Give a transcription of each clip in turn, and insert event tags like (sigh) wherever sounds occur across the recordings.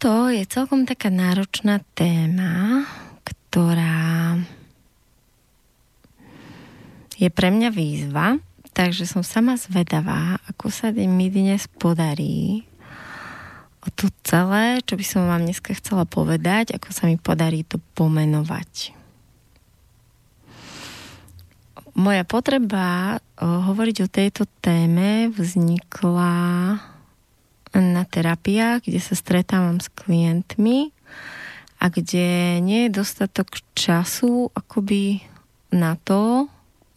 toto je celkom taká náročná téma, ktorá je pre mňa výzva, takže som sama zvedavá, ako sa mi dnes podarí o to celé, čo by som vám dneska chcela povedať, ako sa mi podarí to pomenovať. Moja potreba hovoriť o tejto téme vznikla na terapiách, kde sa stretávam s klientmi a kde nie je dostatok času akoby na to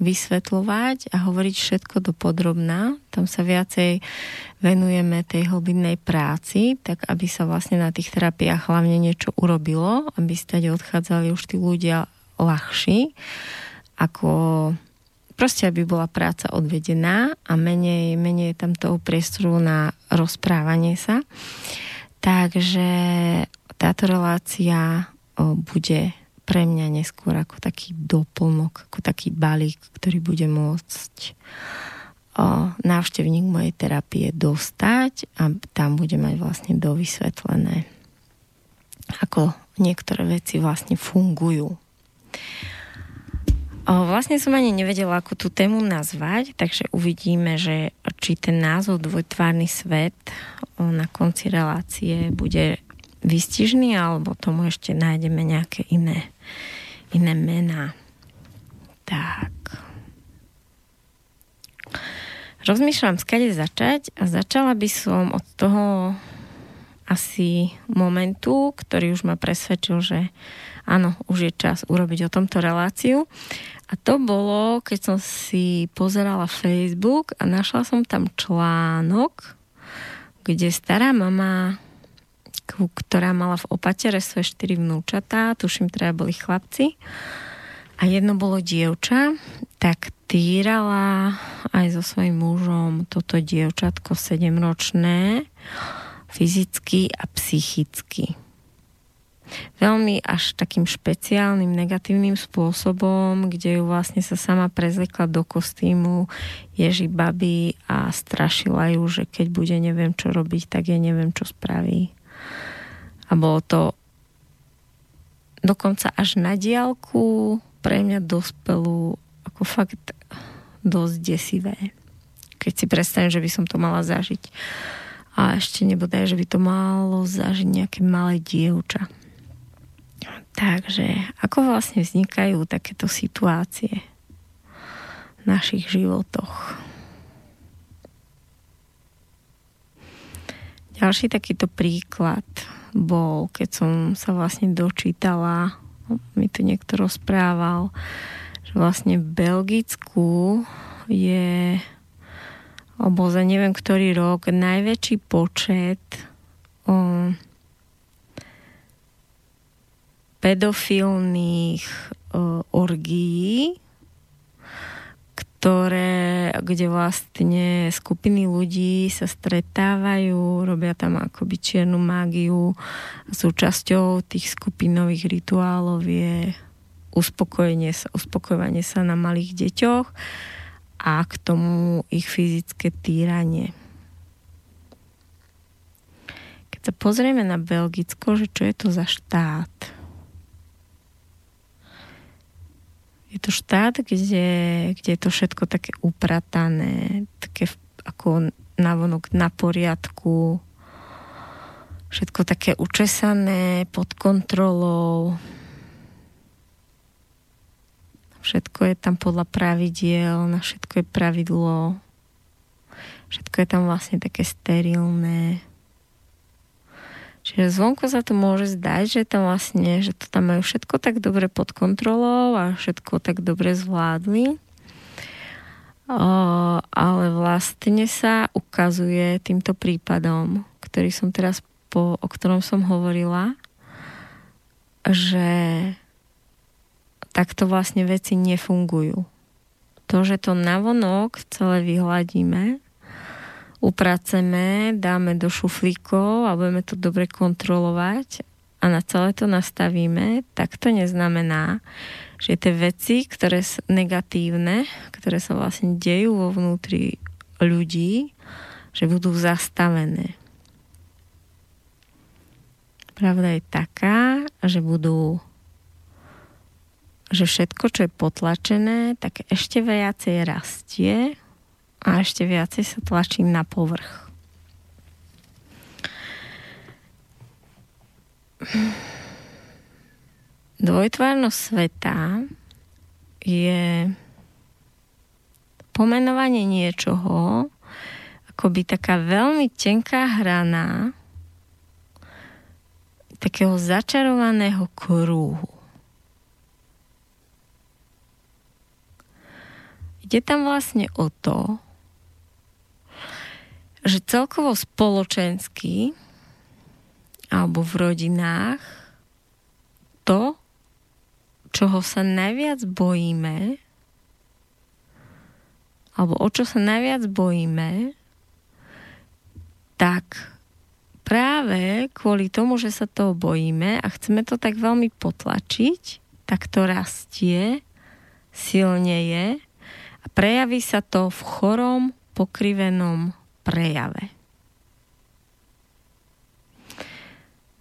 vysvetľovať a hovoriť všetko do podrobná. Tam sa viacej venujeme tej hlbinnej práci, tak aby sa vlastne na tých terapiách hlavne niečo urobilo, aby stade odchádzali už tí ľudia ľahší, ako proste aby bola práca odvedená a menej, menej tam toho priestoru na rozprávanie sa. Takže táto relácia bude pre mňa neskôr ako taký doplnok, ako taký balík, ktorý bude môcť o, návštevník mojej terapie dostať a tam bude mať vlastne dovysvetlené, ako niektoré veci vlastne fungujú. Vlastne som ani nevedela, ako tú tému nazvať, takže uvidíme, že či ten názov Dvojtvárny svet na konci relácie bude vystižný, alebo tomu ešte nájdeme nejaké iné, iné mená. Tak. Rozmýšľam, skade začať a začala by som od toho asi momentu, ktorý už ma presvedčil, že áno, už je čas urobiť o tomto reláciu. A to bolo, keď som si pozerala Facebook a našla som tam článok, kde stará mama, ktorá mala v opatere svoje štyri vnúčatá, tuším, teda boli chlapci, a jedno bolo dievča, tak týrala aj so svojím mužom toto dievčatko sedemročné fyzicky a psychicky veľmi až takým špeciálnym negatívnym spôsobom, kde ju vlastne sa sama prezlikla do kostýmu Ježi baby a strašila ju, že keď bude neviem čo robiť, tak je neviem čo spraví. A bolo to dokonca až na diálku pre mňa dospelú ako fakt dosť desivé. Keď si predstavím, že by som to mala zažiť. A ešte nebodaj, že by to malo zažiť nejaké malé dievča. Takže ako vlastne vznikajú takéto situácie v našich životoch? Ďalší takýto príklad bol, keď som sa vlastne dočítala, mi to niekto rozprával, že vlastne v Belgicku je alebo za neviem ktorý rok najväčší počet um, pedofilných uh, orgií, ktoré, kde vlastne skupiny ľudí sa stretávajú, robia tam akoby čiernu mágiu. Súčasťou tých skupinových rituálov je uspokojenie sa, uspokojovanie sa na malých deťoch a k tomu ich fyzické týranie. Keď sa pozrieme na Belgicko, že čo je to za štát, je to štát, kde, kde je to všetko také upratané, také ako navonok na poriadku, všetko také učesané, pod kontrolou. Všetko je tam podľa pravidiel, na všetko je pravidlo. Všetko je tam vlastne také sterilné. Čiže zvonko sa to môže zdať, že tam vlastne, že to tam majú všetko tak dobre pod kontrolou a všetko tak dobre zvládli. O, ale vlastne sa ukazuje týmto prípadom, ktorý som teraz po, o ktorom som hovorila, že takto vlastne veci nefungujú. To, že to navonok celé vyhladíme, upraceme, dáme do šuflíkov a budeme to dobre kontrolovať a na celé to nastavíme, tak to neznamená, že tie veci, ktoré sú negatívne, ktoré sa vlastne dejú vo vnútri ľudí, že budú zastavené. Pravda je taká, že budú že všetko, čo je potlačené, tak ešte viacej rastie a ešte viacej sa tlačí na povrch. Dvojtvárnosť sveta je pomenovanie niečoho, akoby taká veľmi tenká hrana takého začarovaného krúhu. Ide tam vlastne o to, že celkovo spoločensky alebo v rodinách to, čoho sa najviac bojíme, alebo o čo sa najviac bojíme, tak práve kvôli tomu, že sa toho bojíme a chceme to tak veľmi potlačiť, tak to rastie, silne je a prejaví sa to v chorom, pokrivenom prejave.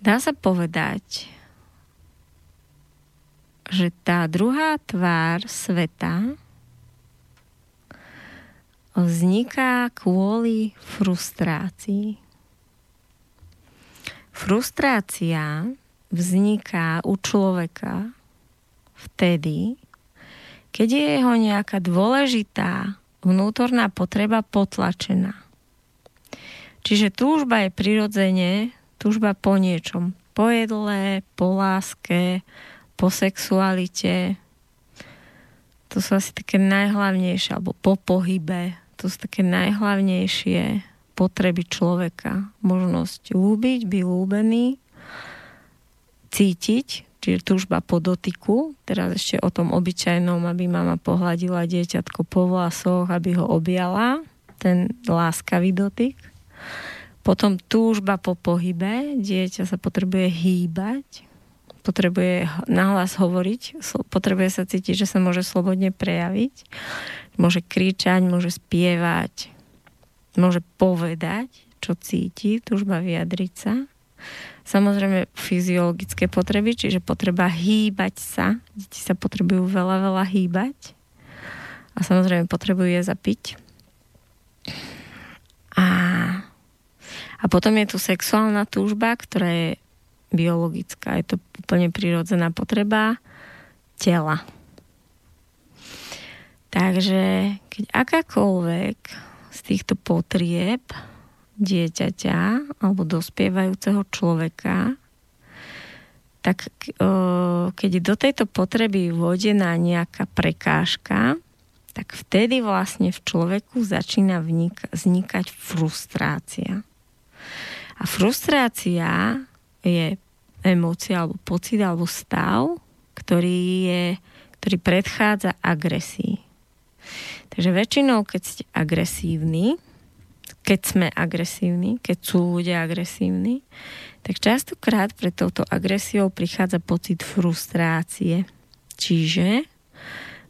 Dá sa povedať, že tá druhá tvár sveta vzniká kvôli frustrácii. Frustrácia vzniká u človeka vtedy, keď je jeho nejaká dôležitá vnútorná potreba potlačená. Čiže túžba je prirodzene túžba po niečom. Po jedle, po láske, po sexualite. To sú asi také najhlavnejšie, alebo po pohybe. To sú také najhlavnejšie potreby človeka. Možnosť ľúbiť, byť ľúbený, cítiť, čiže túžba po dotyku, teraz ešte o tom obyčajnom, aby mama pohľadila dieťatko po vlasoch, aby ho objala, ten láskavý dotyk. Potom túžba po pohybe, dieťa sa potrebuje hýbať, potrebuje nahlas hovoriť, potrebuje sa cítiť, že sa môže slobodne prejaviť, môže kričať, môže spievať, môže povedať, čo cíti, túžba vyjadriť sa. Samozrejme fyziologické potreby, čiže potreba hýbať sa. Deti sa potrebujú veľa, veľa hýbať. A samozrejme potrebujú je zapiť. A, a potom je tu sexuálna túžba, ktorá je biologická. Je to úplne prirodzená potreba tela. Takže keď akákoľvek z týchto potrieb dieťaťa alebo dospievajúceho človeka, tak keď do tejto potreby vodená nejaká prekážka, tak vtedy vlastne v človeku začína vznikať frustrácia. A frustrácia je emócia alebo pocit alebo stav, ktorý, je, ktorý predchádza agresii. Takže väčšinou, keď ste agresívni, keď sme agresívni, keď sú ľudia agresívni, tak častokrát pre touto agresiou prichádza pocit frustrácie. Čiže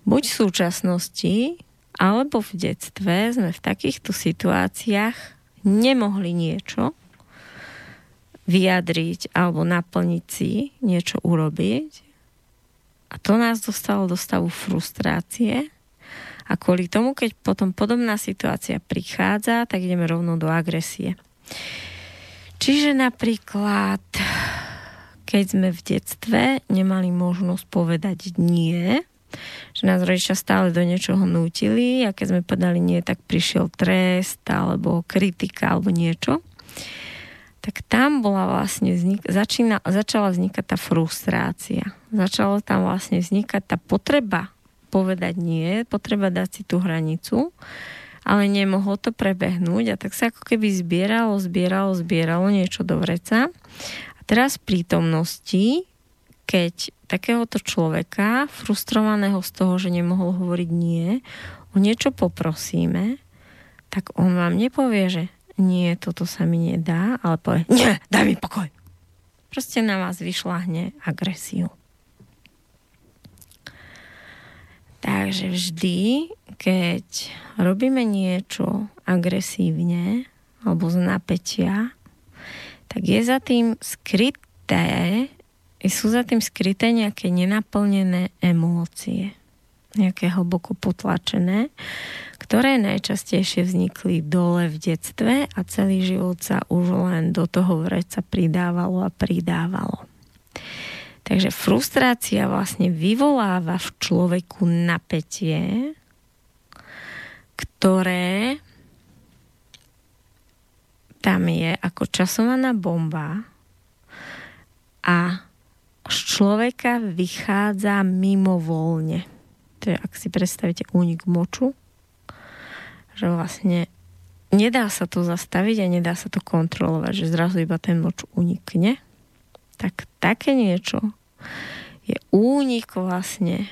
buď v súčasnosti, alebo v detstve sme v takýchto situáciách nemohli niečo, vyjadriť alebo naplniť si, niečo urobiť. A to nás dostalo do stavu frustrácie. A kvôli tomu, keď potom podobná situácia prichádza, tak ideme rovno do agresie. Čiže napríklad, keď sme v detstve nemali možnosť povedať nie, že nás rodičia stále do niečoho nútili a keď sme povedali nie, tak prišiel trest alebo kritika alebo niečo tak tam bola vlastne vznik, začína, začala vznikať tá frustrácia. Začala tam vlastne vznikať tá potreba povedať nie, potreba dať si tú hranicu ale nemohol to prebehnúť a tak sa ako keby zbieralo, zbieralo, zbieralo niečo do vreca. A teraz v prítomnosti, keď takéhoto človeka, frustrovaného z toho, že nemohol hovoriť nie, o niečo poprosíme, tak on vám nepovie, že nie, toto sa mi nedá, ale povie, nie, daj mi pokoj. Proste na vás vyšľahne agresiu. Takže vždy, keď robíme niečo agresívne alebo z napätia, tak je za tým skryté, sú za tým skryté nejaké nenaplnené emócie, nejaké hlboko potlačené, ktoré najčastejšie vznikli dole v detstve a celý život sa už len do toho vreca pridávalo a pridávalo. Takže frustrácia vlastne vyvoláva v človeku napätie, ktoré tam je ako časovaná bomba a z človeka vychádza mimovoľne. To je, ak si predstavíte, únik moču, že vlastne nedá sa to zastaviť a nedá sa to kontrolovať, že zrazu iba ten moč unikne tak také niečo je únik vlastne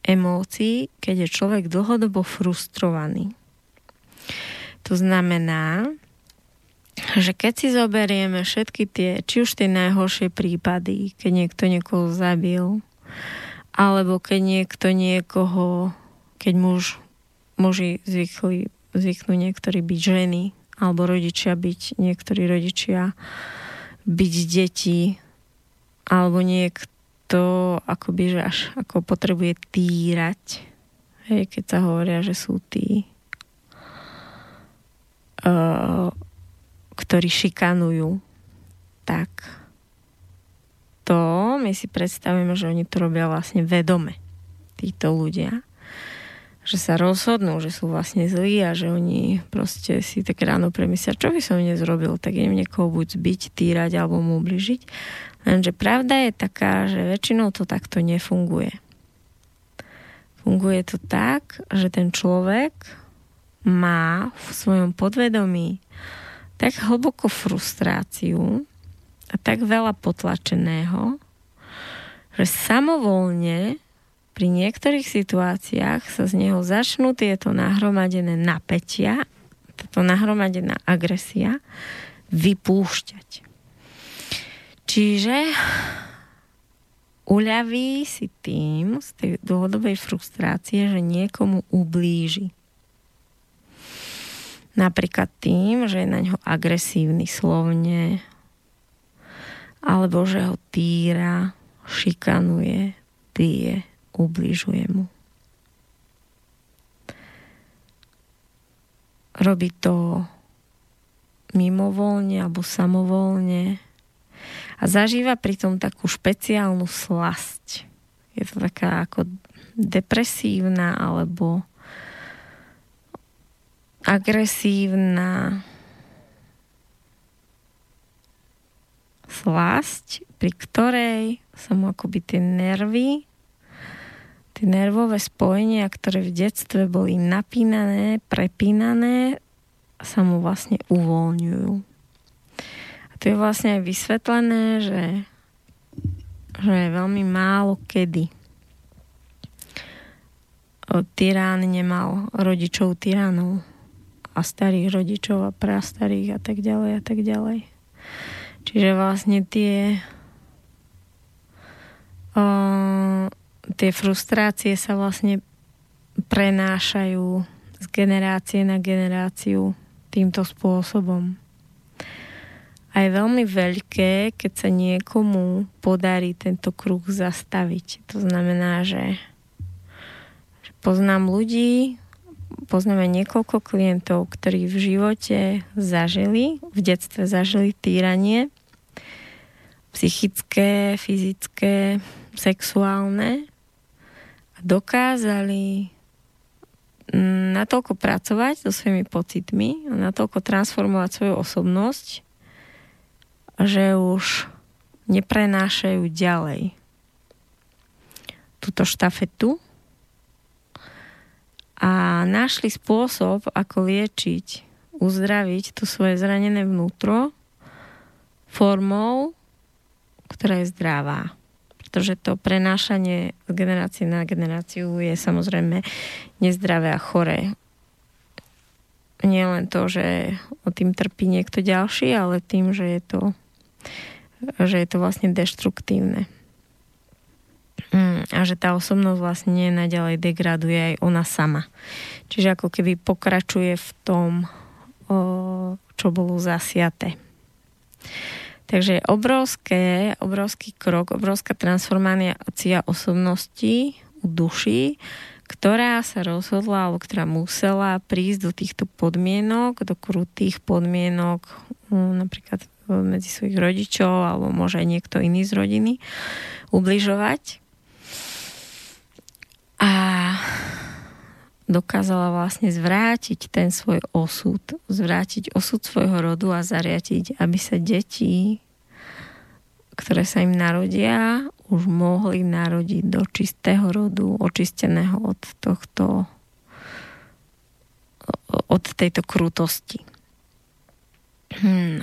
emócií, keď je človek dlhodobo frustrovaný. To znamená, že keď si zoberieme všetky tie, či už tie najhoršie prípady, keď niekto niekoho zabil, alebo keď niekto niekoho, keď muž, muži zvykli, zvyknú niektorí byť ženy, alebo rodičia byť, niektorí rodičia byť deti, alebo niekto akoby, že až ako potrebuje týrať, hej, keď sa hovoria, že sú tí, uh, ktorí šikanujú, tak to my si predstavíme, že oni to robia vlastne vedome, títo ľudia že sa rozhodnú, že sú vlastne zlí a že oni proste si tak ráno premyslia, čo by som nezrobil, tak idem niekoho buď zbiť, týrať alebo mu ubližiť. Lenže pravda je taká, že väčšinou to takto nefunguje. Funguje to tak, že ten človek má v svojom podvedomí tak hlboko frustráciu a tak veľa potlačeného, že samovolne pri niektorých situáciách sa z neho začnú tieto nahromadené napätia, táto nahromadená agresia vypúšťať. Čiže uľaví si tým z tej dlhodobej frustrácie, že niekomu ublíži. Napríklad tým, že je na ňo agresívny slovne, alebo že ho týra, šikanuje, bije, ubližuje mu. Robí to mimovoľne alebo samovolne, a zažíva pritom takú špeciálnu slasť. Je to taká ako depresívna alebo agresívna slasť, pri ktorej sa mu akoby tie nervy, tie nervové spojenia, ktoré v detstve boli napínané, prepínané, sa mu vlastne uvoľňujú tu je vlastne aj vysvetlené, že, že veľmi málo kedy tyrán nemal rodičov tyránov a starých rodičov a prastarých a tak ďalej a tak ďalej. Čiže vlastne tie o, tie frustrácie sa vlastne prenášajú z generácie na generáciu týmto spôsobom a je veľmi veľké, keď sa niekomu podarí tento kruh zastaviť. To znamená, že, poznám ľudí, poznáme niekoľko klientov, ktorí v živote zažili, v detstve zažili týranie, psychické, fyzické, sexuálne dokázali natoľko pracovať so svojimi pocitmi a natoľko transformovať svoju osobnosť, že už neprenášajú ďalej túto štafetu a našli spôsob, ako liečiť, uzdraviť to svoje zranené vnútro formou, ktorá je zdravá. Pretože to prenášanie z generácie na generáciu je samozrejme nezdravé a choré. Nie len to, že o tým trpí niekto ďalší, ale tým, že je to, že je to vlastne deštruktívne. Mm, a že tá osobnosť vlastne naďalej degraduje aj ona sama. Čiže ako keby pokračuje v tom, čo bolo zasiaté. Takže obrovské, obrovský krok, obrovská transformácia osobnosti u duši, ktorá sa rozhodla, alebo ktorá musela prísť do týchto podmienok, do krutých podmienok, mm, napríklad medzi svojich rodičov, alebo môže aj niekto iný z rodiny, ubližovať. A dokázala vlastne zvrátiť ten svoj osud, zvrátiť osud svojho rodu a zariatiť, aby sa deti, ktoré sa im narodia, už mohli narodiť do čistého rodu, očisteného od tohto od tejto krutosti. Hmm.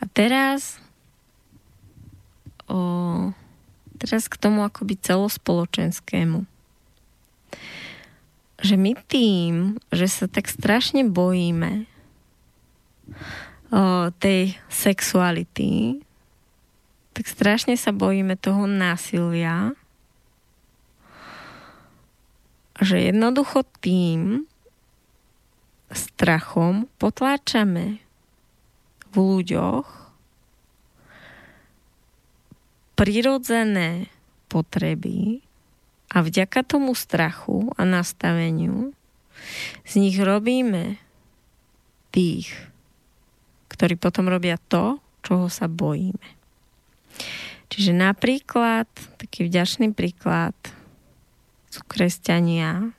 A teraz o, Teraz k tomu akoby celospoločenskému. Že my tým, že sa tak strašne bojíme o, tej sexuality, tak strašne sa bojíme toho násilia, že jednoducho tým strachom potláčame v ľuďoch prirodzené potreby a vďaka tomu strachu a nastaveniu z nich robíme tých, ktorí potom robia to, čoho sa bojíme. Čiže napríklad, taký vďačný príklad sú kresťania,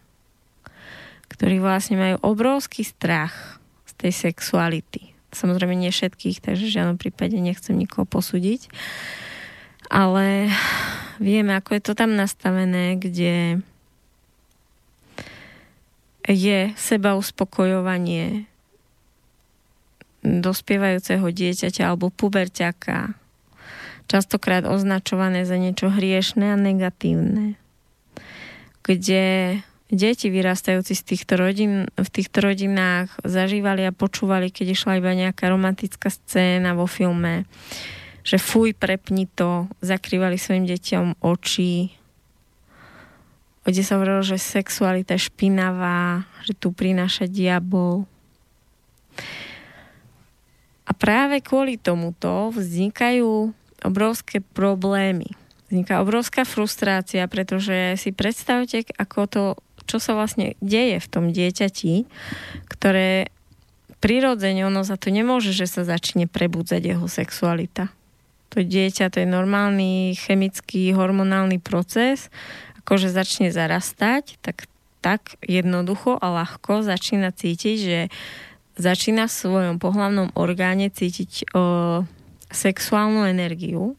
ktorí vlastne majú obrovský strach z tej sexuality. Samozrejme nie všetkých, takže v žiadnom prípade nechcem nikoho posúdiť ale vieme, ako je to tam nastavené, kde je seba uspokojovanie dospievajúceho dieťaťa alebo puberťaka častokrát označované za niečo hriešné a negatívne. Kde deti vyrastajúci z týchto rodín, v týchto rodinách zažívali a počúvali, keď išla iba nejaká romantická scéna vo filme, že fuj, prepni to, zakrývali svojim deťom oči, kde sa hovorilo, že sexualita je špinavá, že tu prináša diabol. A práve kvôli tomuto vznikajú obrovské problémy. Vzniká obrovská frustrácia, pretože si predstavte, ako to, čo sa vlastne deje v tom dieťati, ktoré prirodzene ono za to nemôže, že sa začne prebudzať jeho sexualita to dieťa, to je normálny chemický, hormonálny proces, akože začne zarastať, tak, tak jednoducho a ľahko začína cítiť, že začína v svojom pohlavnom orgáne cítiť o, sexuálnu energiu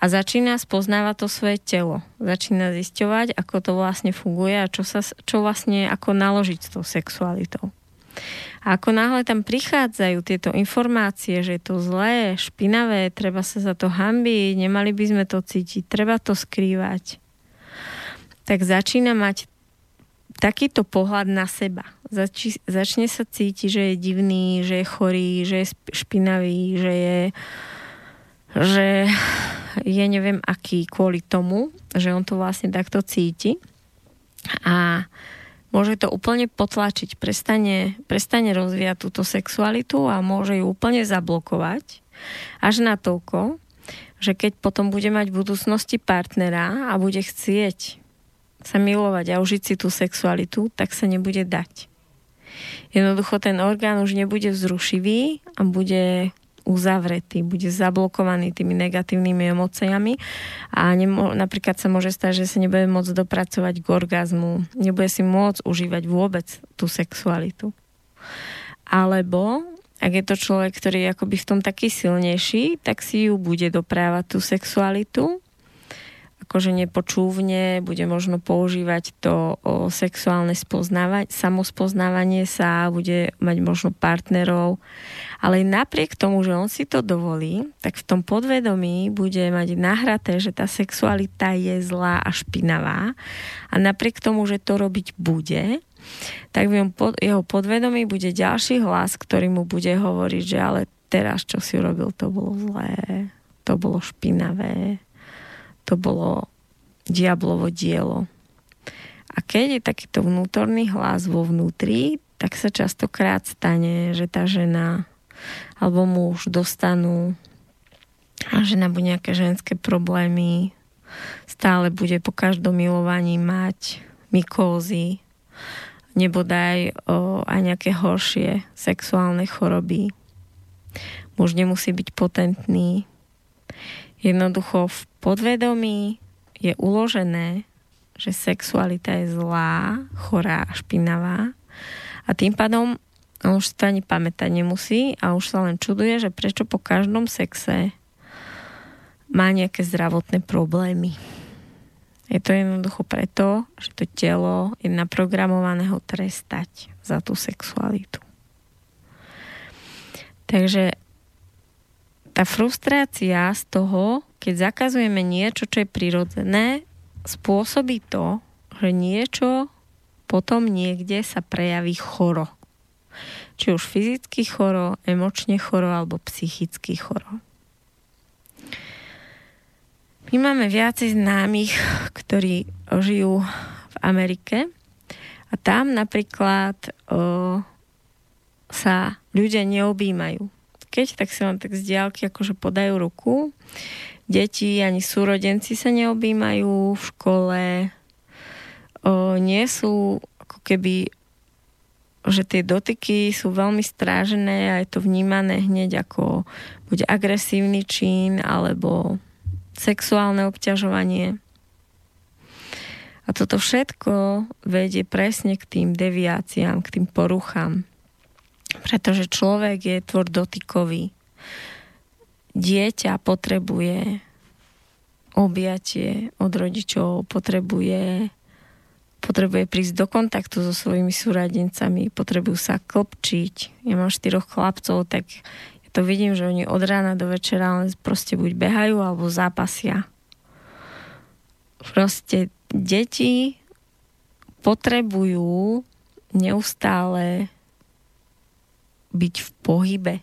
a začína spoznávať to svoje telo. Začína zisťovať, ako to vlastne funguje a čo, sa, čo vlastne, ako naložiť s tou sexualitou. A ako náhle tam prichádzajú tieto informácie, že je to zlé, špinavé, treba sa za to hambiť, nemali by sme to cítiť, treba to skrývať, tak začína mať takýto pohľad na seba. Zači, začne sa cítiť, že je divný, že je chorý, že je špinavý, že je že je neviem aký kvôli tomu, že on to vlastne takto cíti. A môže to úplne potlačiť, prestane, prestane rozvíjať túto sexualitu a môže ju úplne zablokovať až na toľko, že keď potom bude mať v budúcnosti partnera a bude chcieť sa milovať a užiť si tú sexualitu, tak sa nebude dať. Jednoducho ten orgán už nebude vzrušivý a bude uzavretý, bude zablokovaný tými negatívnymi emóciami a nemo, napríklad sa môže stať, že sa nebude môcť dopracovať k orgazmu, nebude si môcť užívať vôbec tú sexualitu. Alebo ak je to človek, ktorý je akoby v tom taký silnejší, tak si ju bude doprávať tú sexualitu. Akože nepočúvne, bude možno používať to o sexuálne spoznávanie, samospoznávanie sa, bude mať možno partnerov, ale napriek tomu, že on si to dovolí, tak v tom podvedomí bude mať nahraté, že tá sexualita je zlá a špinavá. A napriek tomu, že to robiť bude, tak v jeho podvedomí bude ďalší hlas, ktorý mu bude hovoriť, že ale teraz, čo si urobil, to bolo zlé, to bolo špinavé, to bolo diablovo dielo. A keď je takýto vnútorný hlas vo vnútri, tak sa častokrát stane, že tá žena alebo muž dostanú a žena bude nejaké ženské problémy, stále bude po každom milovaní mať mykózy, nebodaj o, aj nejaké horšie sexuálne choroby. Muž nemusí byť potentný, Jednoducho v podvedomí je uložené, že sexualita je zlá, chorá a špinavá a tým pádom on už to ani pamätať nemusí a už sa len čuduje, že prečo po každom sexe má nejaké zdravotné problémy. Je to jednoducho preto, že to telo je naprogramované ho trestať za tú sexualitu. Takže tá frustrácia z toho, keď zakazujeme niečo, čo je prirodzené, spôsobí to, že niečo potom niekde sa prejaví choro. Či už fyzicky choro, emočne choro alebo psychicky choro. My máme viacej známych, ktorí žijú v Amerike a tam napríklad o, sa ľudia neobjímajú keď, tak si len tak z diálky akože podajú ruku. Deti ani súrodenci sa neobjímajú v škole. O, nie sú ako keby že tie dotyky sú veľmi strážené a je to vnímané hneď ako buď agresívny čin alebo sexuálne obťažovanie. A toto všetko vedie presne k tým deviáciám, k tým poruchám. Pretože človek je tvor dotykový. Dieťa potrebuje objatie od rodičov, potrebuje, potrebuje prísť do kontaktu so svojimi súradencami, potrebujú sa klopčiť. Ja mám štyroch chlapcov, tak ja to vidím, že oni od rána do večera len proste buď behajú alebo zápasia. Proste deti potrebujú neustále byť v pohybe.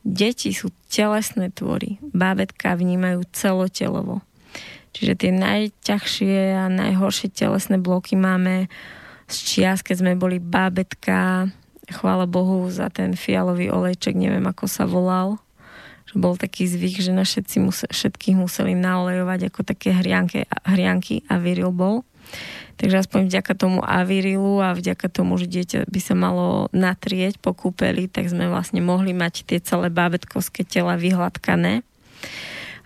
Deti sú telesné tvory. Bábetka vnímajú celotelovo. Čiže tie najťažšie a najhoršie telesné bloky máme z čias, keď sme boli bábetka. Chvála Bohu za ten fialový olejček, neviem ako sa volal. Že bol taký zvyk, že na všetci všetkých museli naolejovať ako také hrianky, hrianky a viril bol. Takže aspoň vďaka tomu avirilu a vďaka tomu, že dieťa by sa malo natrieť po kúpeli, tak sme vlastne mohli mať tie celé bábetkovské tela vyhladkané.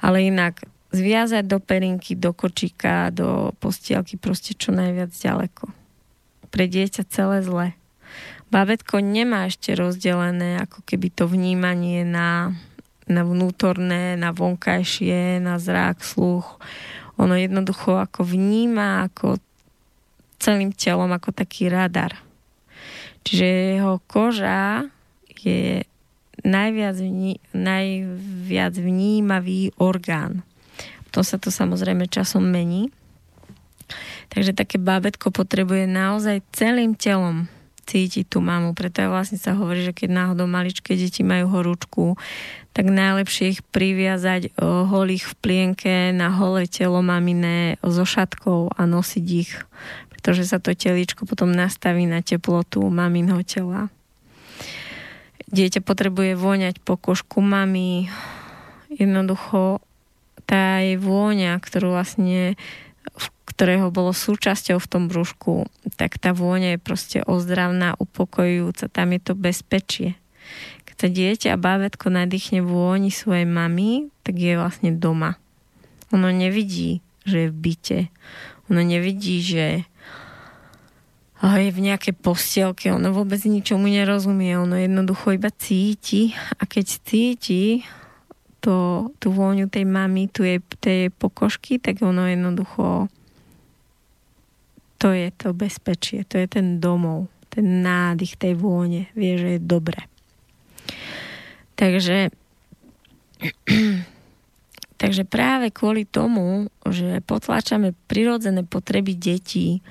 Ale inak zviazať do perinky, do kočíka, do postielky proste čo najviac ďaleko. Pre dieťa celé zle. Bábetko nemá ešte rozdelené ako keby to vnímanie na, na vnútorné, na vonkajšie, na zrák, sluch. Ono jednoducho ako vníma, ako celým telom ako taký radar. Čiže jeho koža je najviac, vní, najviac vnímavý orgán. To sa to samozrejme časom mení. Takže také bábetko potrebuje naozaj celým telom cítiť tú mamu. Preto aj vlastne sa hovorí, že keď náhodou maličké deti majú horúčku, tak najlepšie ich priviazať holých v plienke na holé telo maminé so šatkou a nosiť ich pretože sa to teličko potom nastaví na teplotu maminho tela. Dieťa potrebuje voňať po košku mami. Jednoducho tá jej vôňa, ktorú vlastne ktorého bolo súčasťou v tom brúšku, tak tá vôňa je proste ozdravná, upokojujúca, tam je to bezpečie. Keď sa dieťa a bábetko nadýchne vôni svojej mamy, tak je vlastne doma. Ono nevidí, že je v byte. Ono nevidí, že je v nejakej postielke, ono vôbec ničomu nerozumie, ono jednoducho iba cíti a keď cíti, to, tú vôňu tej mamy, tu je tej pokožky, tak ono jednoducho to je to bezpečie, to je ten domov, ten nádych tej vône, vie, že je dobre. Takže (clears throat) takže práve kvôli tomu, že potláčame prirodzené potreby detí,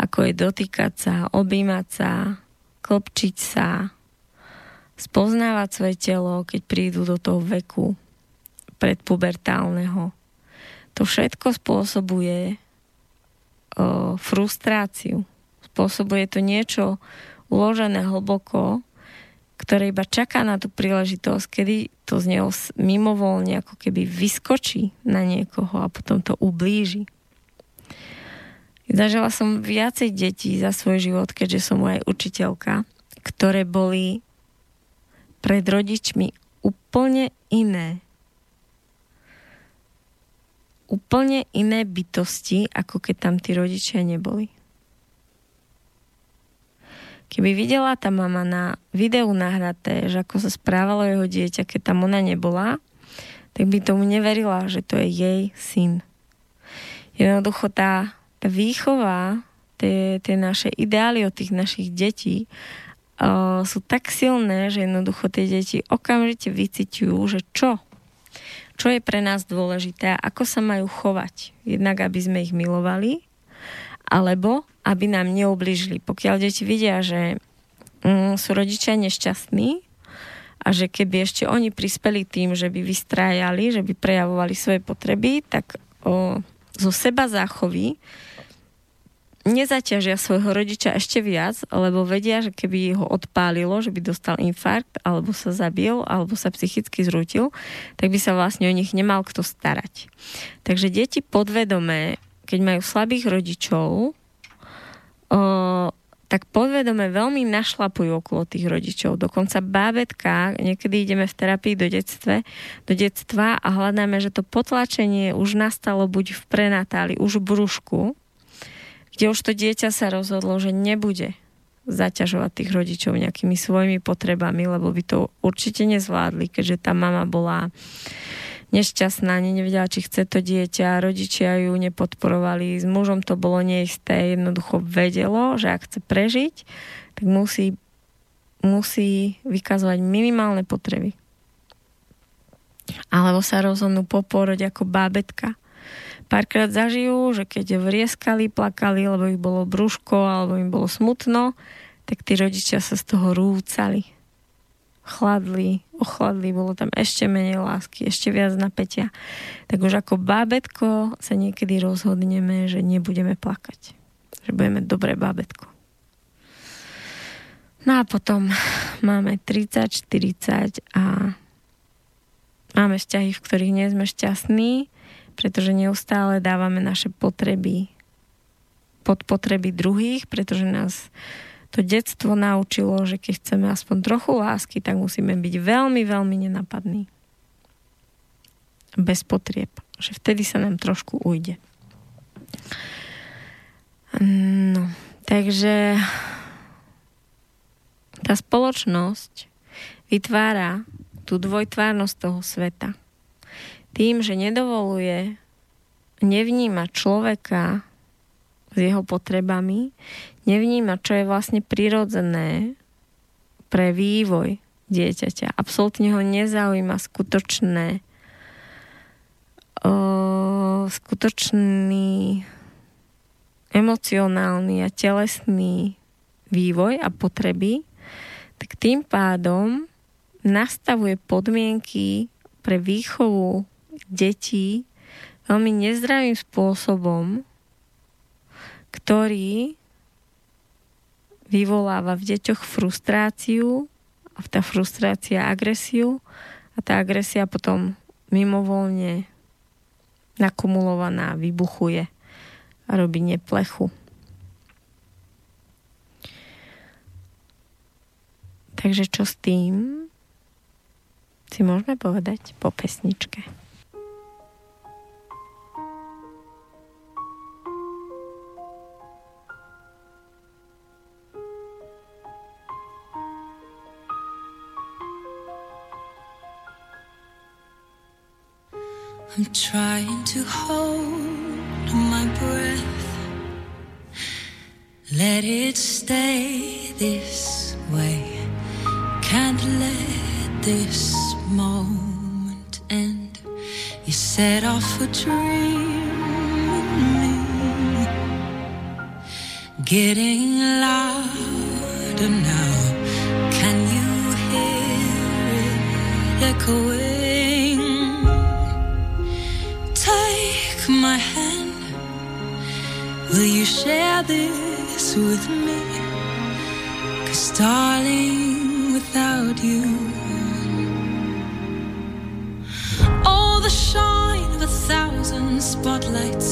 ako je dotýkať sa, objímať sa, klopčiť sa, spoznávať svoje telo, keď prídu do toho veku predpubertálneho. To všetko spôsobuje frustráciu. Spôsobuje to niečo uložené hlboko, ktoré iba čaká na tú príležitosť, kedy to z neho mimovolne ako keby vyskočí na niekoho a potom to ublíži. Zažila som viacej detí za svoj život, keďže som aj učiteľka, ktoré boli pred rodičmi úplne iné úplne iné bytosti, ako keď tam tí rodičia neboli. Keby videla tá mama na videu nahraté, že ako sa správalo jeho dieťa, keď tam ona nebola, tak by tomu neverila, že to je jej syn. Jednoducho tá, tá výchova, tie, tie naše ideály od tých našich detí uh, sú tak silné, že jednoducho tie deti okamžite vyciťujú, že čo čo je pre nás dôležité a ako sa majú chovať. Jednak, aby sme ich milovali, alebo aby nám neubližili. Pokiaľ deti vidia, že mm, sú rodičia nešťastní a že keby ešte oni prispeli tým, že by vystrájali, že by prejavovali svoje potreby, tak o, zo seba záchovy nezaťažia svojho rodiča ešte viac, lebo vedia, že keby ho odpálilo, že by dostal infarkt, alebo sa zabil, alebo sa psychicky zrútil, tak by sa vlastne o nich nemal kto starať. Takže deti podvedomé, keď majú slabých rodičov, o, tak podvedome veľmi našlapujú okolo tých rodičov. Dokonca bábetka, niekedy ideme v terapii do, detstve, do detstva a hľadáme, že to potlačenie už nastalo buď v prenatáli, už v brúšku, kde už to dieťa sa rozhodlo, že nebude zaťažovať tých rodičov nejakými svojimi potrebami, lebo by to určite nezvládli, keďže tá mama bola nešťastná, nevedela, či chce to dieťa, rodičia ju nepodporovali, s mužom to bolo neisté, jednoducho vedelo, že ak chce prežiť, tak musí, musí vykazovať minimálne potreby. Alebo sa rozhodnú poporoť ako bábetka párkrát zažijú, že keď vrieskali, plakali, lebo ich bolo brúško alebo im bolo smutno, tak tí rodičia sa z toho rúcali. Chladli, ochladli, bolo tam ešte menej lásky, ešte viac napätia. Tak už ako bábetko sa niekedy rozhodneme, že nebudeme plakať. Že budeme dobré bábetko. No a potom máme 30, 40 a máme vzťahy, v ktorých nie sme šťastní pretože neustále dávame naše potreby pod potreby druhých, pretože nás to detstvo naučilo, že keď chceme aspoň trochu lásky, tak musíme byť veľmi, veľmi nenapadní. Bez potrieb. Že vtedy sa nám trošku ujde. No, takže tá spoločnosť vytvára tú dvojtvárnosť toho sveta tým, že nedovoluje nevnímať človeka s jeho potrebami, nevníma, čo je vlastne prirodzené pre vývoj dieťaťa. Absolútne ho nezaujíma skutočné o, skutočný emocionálny a telesný vývoj a potreby, tak tým pádom nastavuje podmienky pre výchovu detí veľmi nezdravým spôsobom, ktorý vyvoláva v deťoch frustráciu a tá frustrácia agresiu a tá agresia potom mimovolne nakumulovaná vybuchuje a robí neplechu. Takže čo s tým si môžeme povedať po pesničke. I'm trying to hold my breath. Let it stay this way. Can't let this moment end. You set off a dream in me, getting louder now. Can you hear it echoing? My hand. Will you share this with me? Cause darling, without you, all the shine of a thousand spotlights,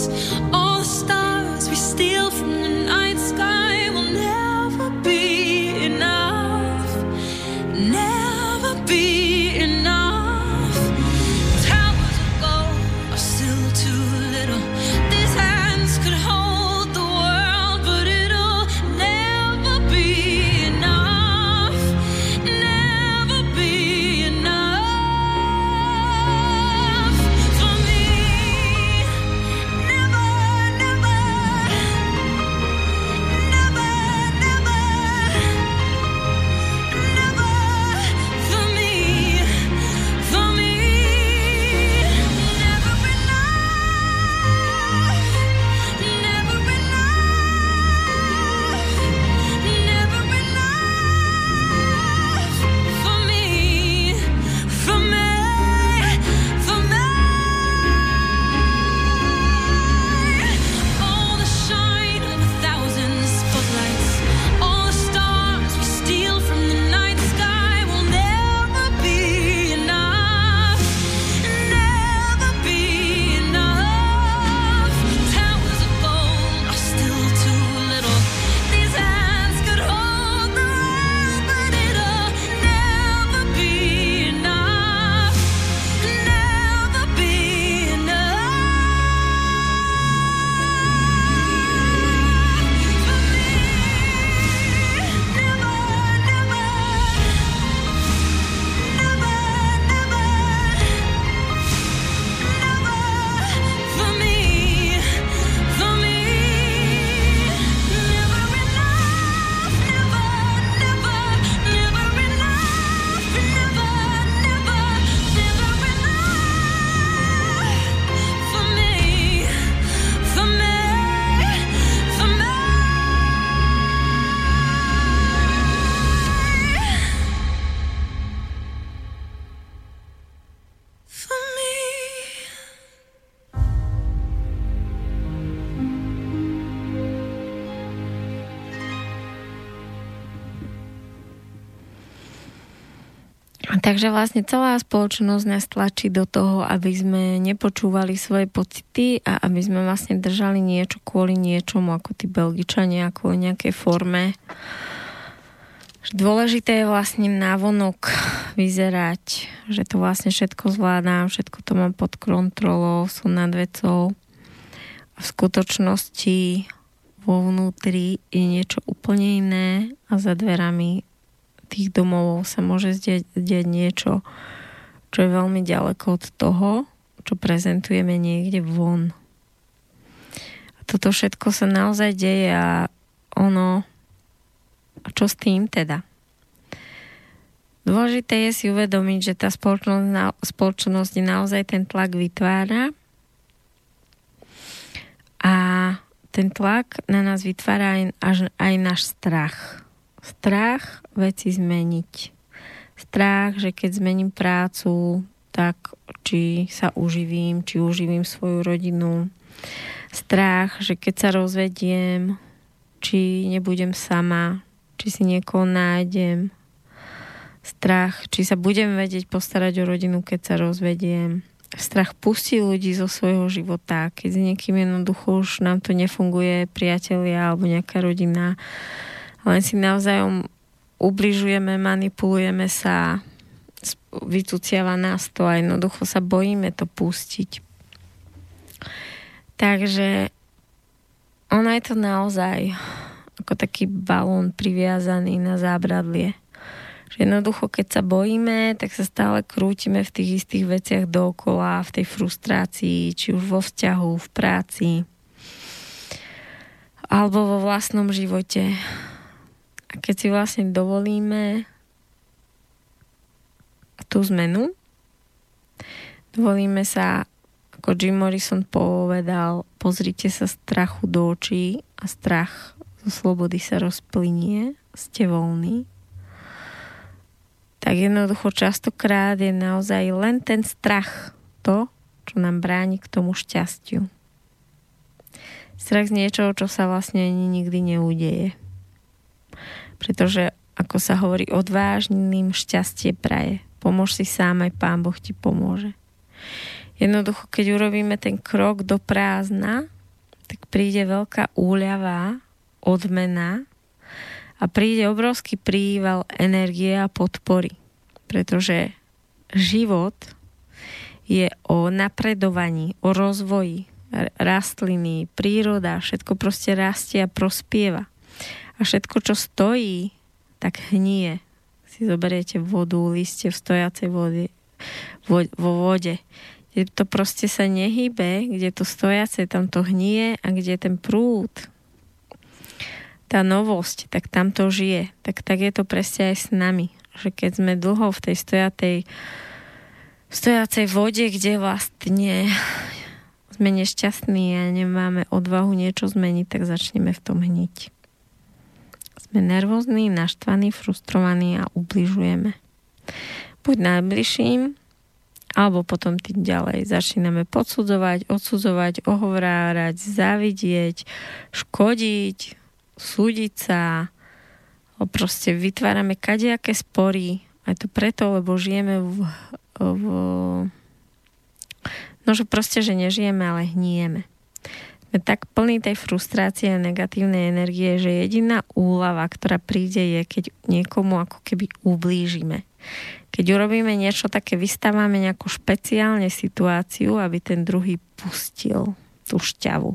Takže vlastne celá spoločnosť nás tlačí do toho, aby sme nepočúvali svoje pocity a aby sme vlastne držali niečo kvôli niečomu, ako tí Belgičania, kvôli nejakej forme. Dôležité je vlastne návonok vyzerať, že to vlastne všetko zvládam, všetko to mám pod kontrolou, som nad vecou. A v skutočnosti vo vnútri je niečo úplne iné a za dverami tých domov sa môže zdieť, zdieť niečo, čo je veľmi ďaleko od toho, čo prezentujeme niekde von. A toto všetko sa naozaj deje a ono, a čo s tým teda? Dôležité je si uvedomiť, že tá spoločnosť, na, spoločnosť naozaj ten tlak vytvára a ten tlak na nás vytvára aj, až, aj náš strach. Strach veci zmeniť. Strach, že keď zmením prácu, tak či sa uživím, či uživím svoju rodinu. Strach, že keď sa rozvediem, či nebudem sama, či si niekoho nájdem. Strach, či sa budem vedieť postarať o rodinu, keď sa rozvediem. Strach pustí ľudí zo svojho života, keď s niekým jednoducho už nám to nefunguje, priatelia alebo nejaká rodina len si navzájom ubližujeme, manipulujeme sa, vytuciava nás to a jednoducho sa bojíme to pustiť. Takže ono je to naozaj ako taký balón priviazaný na zábradlie. Že jednoducho, keď sa bojíme, tak sa stále krútime v tých istých veciach dookola, v tej frustrácii, či už vo vzťahu, v práci, alebo vo vlastnom živote. A keď si vlastne dovolíme tú zmenu, dovolíme sa, ako Jim Morrison povedal, pozrite sa strachu do očí a strach zo slobody sa rozplynie, ste voľní tak jednoducho častokrát je naozaj len ten strach to, čo nám bráni k tomu šťastiu. Strach z niečoho, čo sa vlastne ani nikdy neudeje. Pretože, ako sa hovorí, odvážným šťastie praje. Pomôž si sám, aj Pán Boh ti pomôže. Jednoducho, keď urobíme ten krok do prázdna, tak príde veľká úľava, odmena a príde obrovský príval energie a podpory. Pretože život je o napredovaní, o rozvoji rastliny, príroda, všetko proste rastie a prospieva. A všetko, čo stojí, tak hnie. Si zoberiete vodu, listie v stojacej vode, vo, vo vode. Kde to proste sa nehybe, kde to stojace, tam to hnie a kde ten prúd, tá novosť, tak tam to žije. Tak, tak je to presne aj s nami. Že keď sme dlho v tej stojatej stojacej vode, kde vlastne sme nešťastní a nemáme odvahu niečo zmeniť, tak začneme v tom hniť. Sme nervózni, naštvaní, frustrovaní a ubližujeme. Buď najbližším, alebo potom tým ďalej. Začíname podsudzovať, odsudzovať, ohovrárať, závidieť, škodiť, súdiť sa, proste vytvárame kadejaké spory. Aj to preto, lebo žijeme v, v no, že proste, že nežijeme, ale hnieme. Sme tak plní tej frustrácie a negatívnej energie, že jediná úlava, ktorá príde, je, keď niekomu ako keby ublížime. Keď urobíme niečo také, vystávame nejakú špeciálne situáciu, aby ten druhý pustil tú šťavu.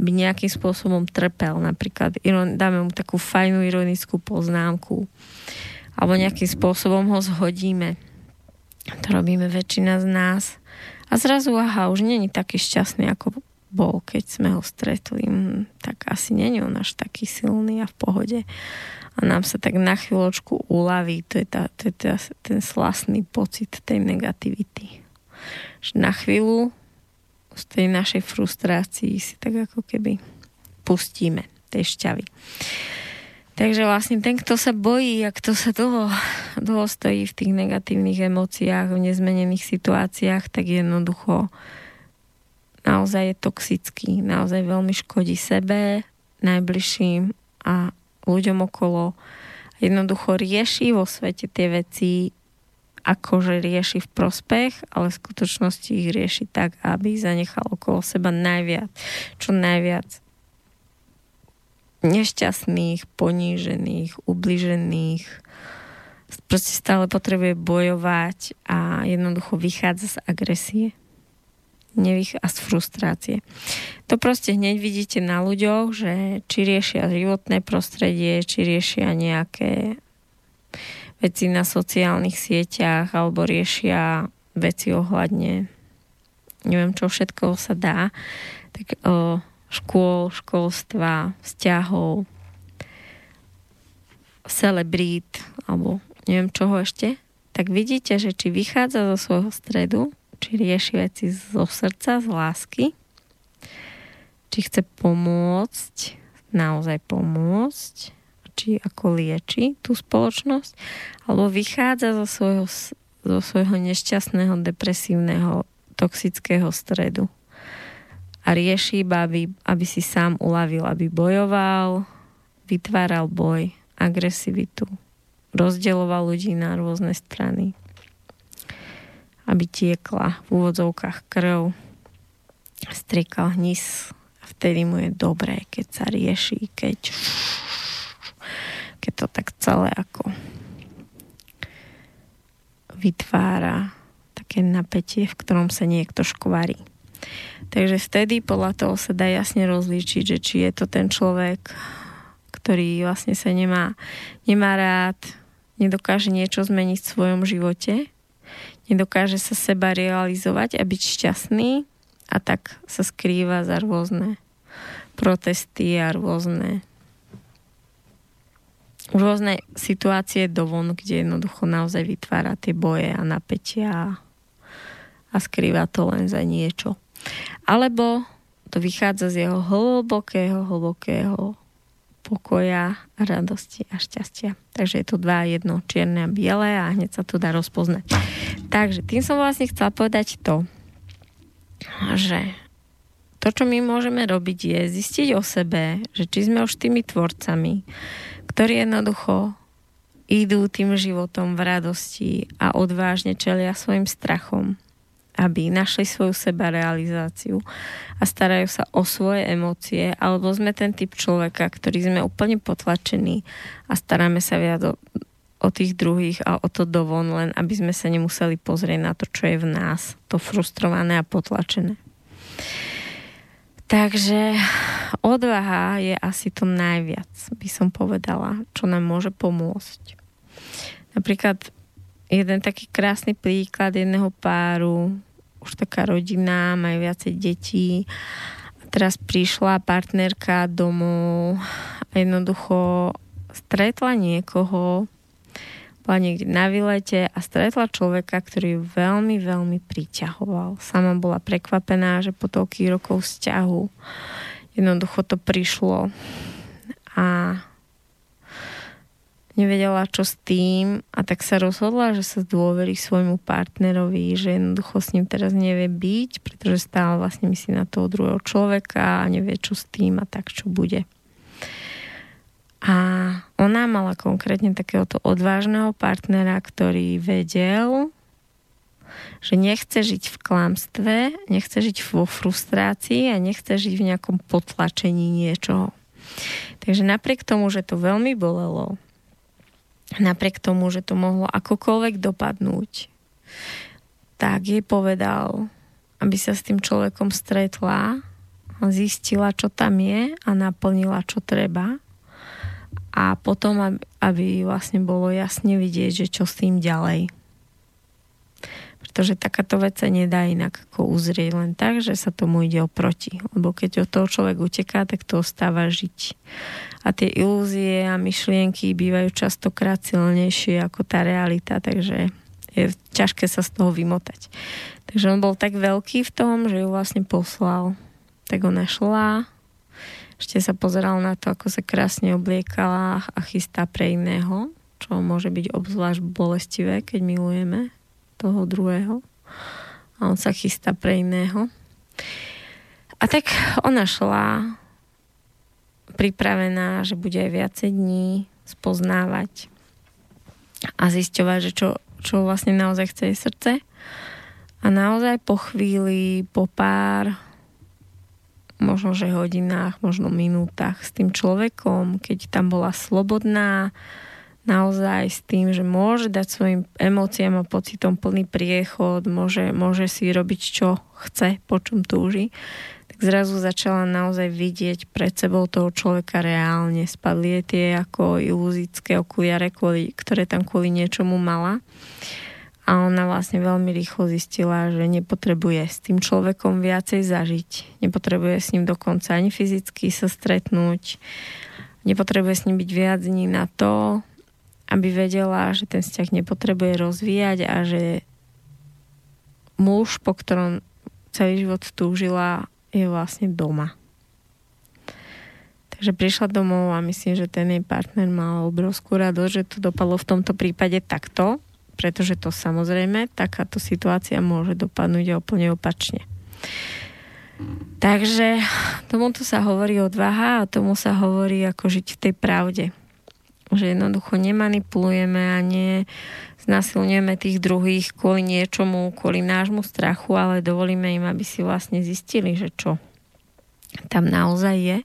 Aby nejakým spôsobom trpel. Napríklad dáme mu takú fajnú ironickú poznámku. Alebo nejakým spôsobom ho zhodíme. To robíme väčšina z nás. A zrazu, aha, už není taký šťastný, ako bol, keď sme ho stretli. Hm, tak asi není on až taký silný a v pohode. A nám sa tak na chvíľočku uľaví. To je, tá, to je tá, ten slastný pocit tej negativity. Že na chvíľu z tej našej frustrácii si tak ako keby pustíme tej šťavy. Takže vlastne ten, kto sa bojí a kto sa dlho, dlho stojí v tých negatívnych emóciách, v nezmenených situáciách, tak jednoducho naozaj je toxický, naozaj veľmi škodí sebe, najbližším a ľuďom okolo. Jednoducho rieši vo svete tie veci akože rieši v prospech, ale v skutočnosti ich rieši tak, aby zanechal okolo seba najviac, čo najviac nešťastných, ponížených, ubližených. Proste stále potrebuje bojovať a jednoducho vychádza z agresie nevych- a z frustrácie. To proste hneď vidíte na ľuďoch, že či riešia životné prostredie, či riešia nejaké veci na sociálnych sieťach alebo riešia veci ohľadne neviem čo všetko sa dá, tak o, škôl, školstva, vzťahov, celebrít alebo neviem čoho ešte, tak vidíte, že či vychádza zo svojho stredu, či rieši veci zo srdca, z lásky, či chce pomôcť, naozaj pomôcť, či ako lieči tú spoločnosť, alebo vychádza zo svojho, zo svojho nešťastného, depresívneho, toxického stredu. A rieši iba, aby, aby si sám uľavil, aby bojoval, vytváral boj, agresivitu, rozdeloval ľudí na rôzne strany, aby tiekla v úvodzovkách krv, striekal hnis vtedy mu je dobré, keď sa rieši, keď keď to tak celé ako vytvára také napätie, v ktorom sa niekto škvarí. Takže vtedy podľa toho sa dá jasne rozlíčiť, že či je to ten človek, ktorý vlastne sa nemá, nemá rád, nedokáže niečo zmeniť v svojom živote, nedokáže sa seba realizovať a byť šťastný a tak sa skrýva za rôzne protesty a rôzne rôzne situácie dovon, kde jednoducho naozaj vytvára tie boje a napätia a skrýva to len za niečo. Alebo to vychádza z jeho hlbokého, hlbokého pokoja, radosti a šťastia. Takže je to dva, jedno čierne a biele a hneď sa to dá rozpoznať. Takže tým som vlastne chcela povedať to, že to, čo my môžeme robiť, je zistiť o sebe, že či sme už tými tvorcami, ktorí jednoducho idú tým životom v radosti a odvážne čelia svojim strachom aby našli svoju sebarealizáciu a starajú sa o svoje emócie, alebo sme ten typ človeka, ktorý sme úplne potlačení a staráme sa viac o, o tých druhých a o to dovon, len aby sme sa nemuseli pozrieť na to, čo je v nás, to frustrované a potlačené. Takže odvaha je asi to najviac, by som povedala, čo nám môže pomôcť. Napríklad jeden taký krásny príklad jedného páru, už taká rodina, majú viacej detí. A teraz prišla partnerka domov a jednoducho stretla niekoho, bola niekde na vylete a stretla človeka, ktorý ju veľmi, veľmi priťahoval. Sama bola prekvapená, že po toľkých rokov vzťahu jednoducho to prišlo. A nevedela, čo s tým a tak sa rozhodla, že sa zdôverí svojmu partnerovi, že jednoducho s ním teraz nevie byť, pretože stále vlastne myslí na toho druhého človeka a nevie, čo s tým a tak, čo bude. A ona mala konkrétne takéhoto odvážneho partnera, ktorý vedel, že nechce žiť v klamstve, nechce žiť vo frustrácii a nechce žiť v nejakom potlačení niečoho. Takže napriek tomu, že to veľmi bolelo, napriek tomu, že to mohlo akokoľvek dopadnúť, tak jej povedal, aby sa s tým človekom stretla, zistila, čo tam je a naplnila, čo treba. A potom, aby vlastne bolo jasne vidieť, že čo s tým ďalej pretože takáto vec sa nedá inak ako uzrieť len tak, že sa tomu ide oproti. Lebo keď od toho človek uteká, tak to ostáva žiť. A tie ilúzie a myšlienky bývajú častokrát silnejšie ako tá realita, takže je ťažké sa z toho vymotať. Takže on bol tak veľký v tom, že ju vlastne poslal. Tak ona šla, ešte sa pozeral na to, ako sa krásne obliekala a chystá pre iného, čo môže byť obzvlášť bolestivé, keď milujeme toho druhého a on sa chystá pre iného. A tak ona šla pripravená, že bude aj viacej dní spoznávať a zisťovať, že čo, čo vlastne naozaj chce jej srdce. A naozaj po chvíli, po pár možno, že hodinách, možno minútach s tým človekom, keď tam bola slobodná, naozaj s tým, že môže dať svojim emóciám a pocitom plný priechod, môže, môže si robiť, čo chce, po čom túži, tak zrazu začala naozaj vidieť pred sebou toho človeka reálne. Spadli tie ako ilúzické okuliare, kvôli, ktoré tam kvôli niečomu mala. A ona vlastne veľmi rýchlo zistila, že nepotrebuje s tým človekom viacej zažiť. Nepotrebuje s ním dokonca ani fyzicky sa stretnúť. Nepotrebuje s ním byť viac dní na to, aby vedela, že ten vzťah nepotrebuje rozvíjať a že muž, po ktorom celý život túžila, je vlastne doma. Takže prišla domov a myslím, že ten jej partner mal obrovskú radosť, že to dopadlo v tomto prípade takto, pretože to samozrejme, takáto situácia môže dopadnúť úplne opačne. Takže tomuto sa hovorí odvaha a tomu sa hovorí ako žiť v tej pravde že jednoducho nemanipulujeme a znasilňujeme tých druhých kvôli niečomu, kvôli nášmu strachu, ale dovolíme im, aby si vlastne zistili, že čo tam naozaj je.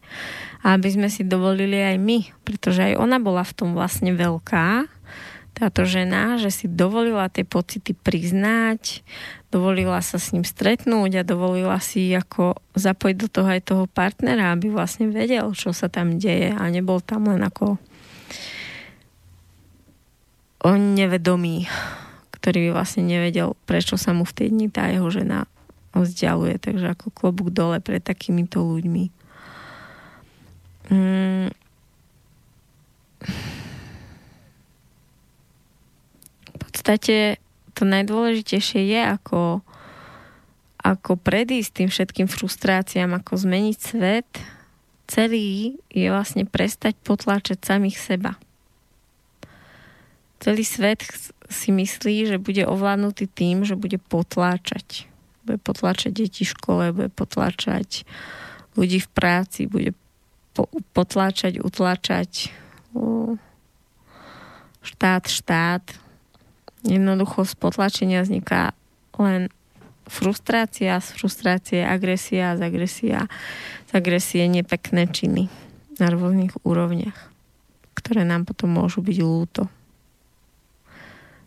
A aby sme si dovolili aj my, pretože aj ona bola v tom vlastne veľká, táto žena, že si dovolila tie pocity priznať, dovolila sa s ním stretnúť a dovolila si ako zapojiť do toho aj toho partnera, aby vlastne vedel, čo sa tam deje a nebol tam len ako on nevedomý, ktorý by vlastne nevedel, prečo sa mu v tej dni tá jeho žena vzdialuje. Takže ako klobúk dole pred takýmito ľuďmi. Mm. V podstate to najdôležitejšie je, ako, ako predísť tým všetkým frustráciám, ako zmeniť svet, celý je vlastne prestať potláčať samých seba. Celý svet si myslí, že bude ovládnutý tým, že bude potláčať. Bude potláčať deti v škole, bude potláčať ľudí v práci, bude po, potláčať, utláčať štát, štát. Jednoducho z potlačenia vzniká len frustrácia, z frustrácie agresia, z agresia, z agresie nepekné činy na rôznych úrovniach, ktoré nám potom môžu byť lúto.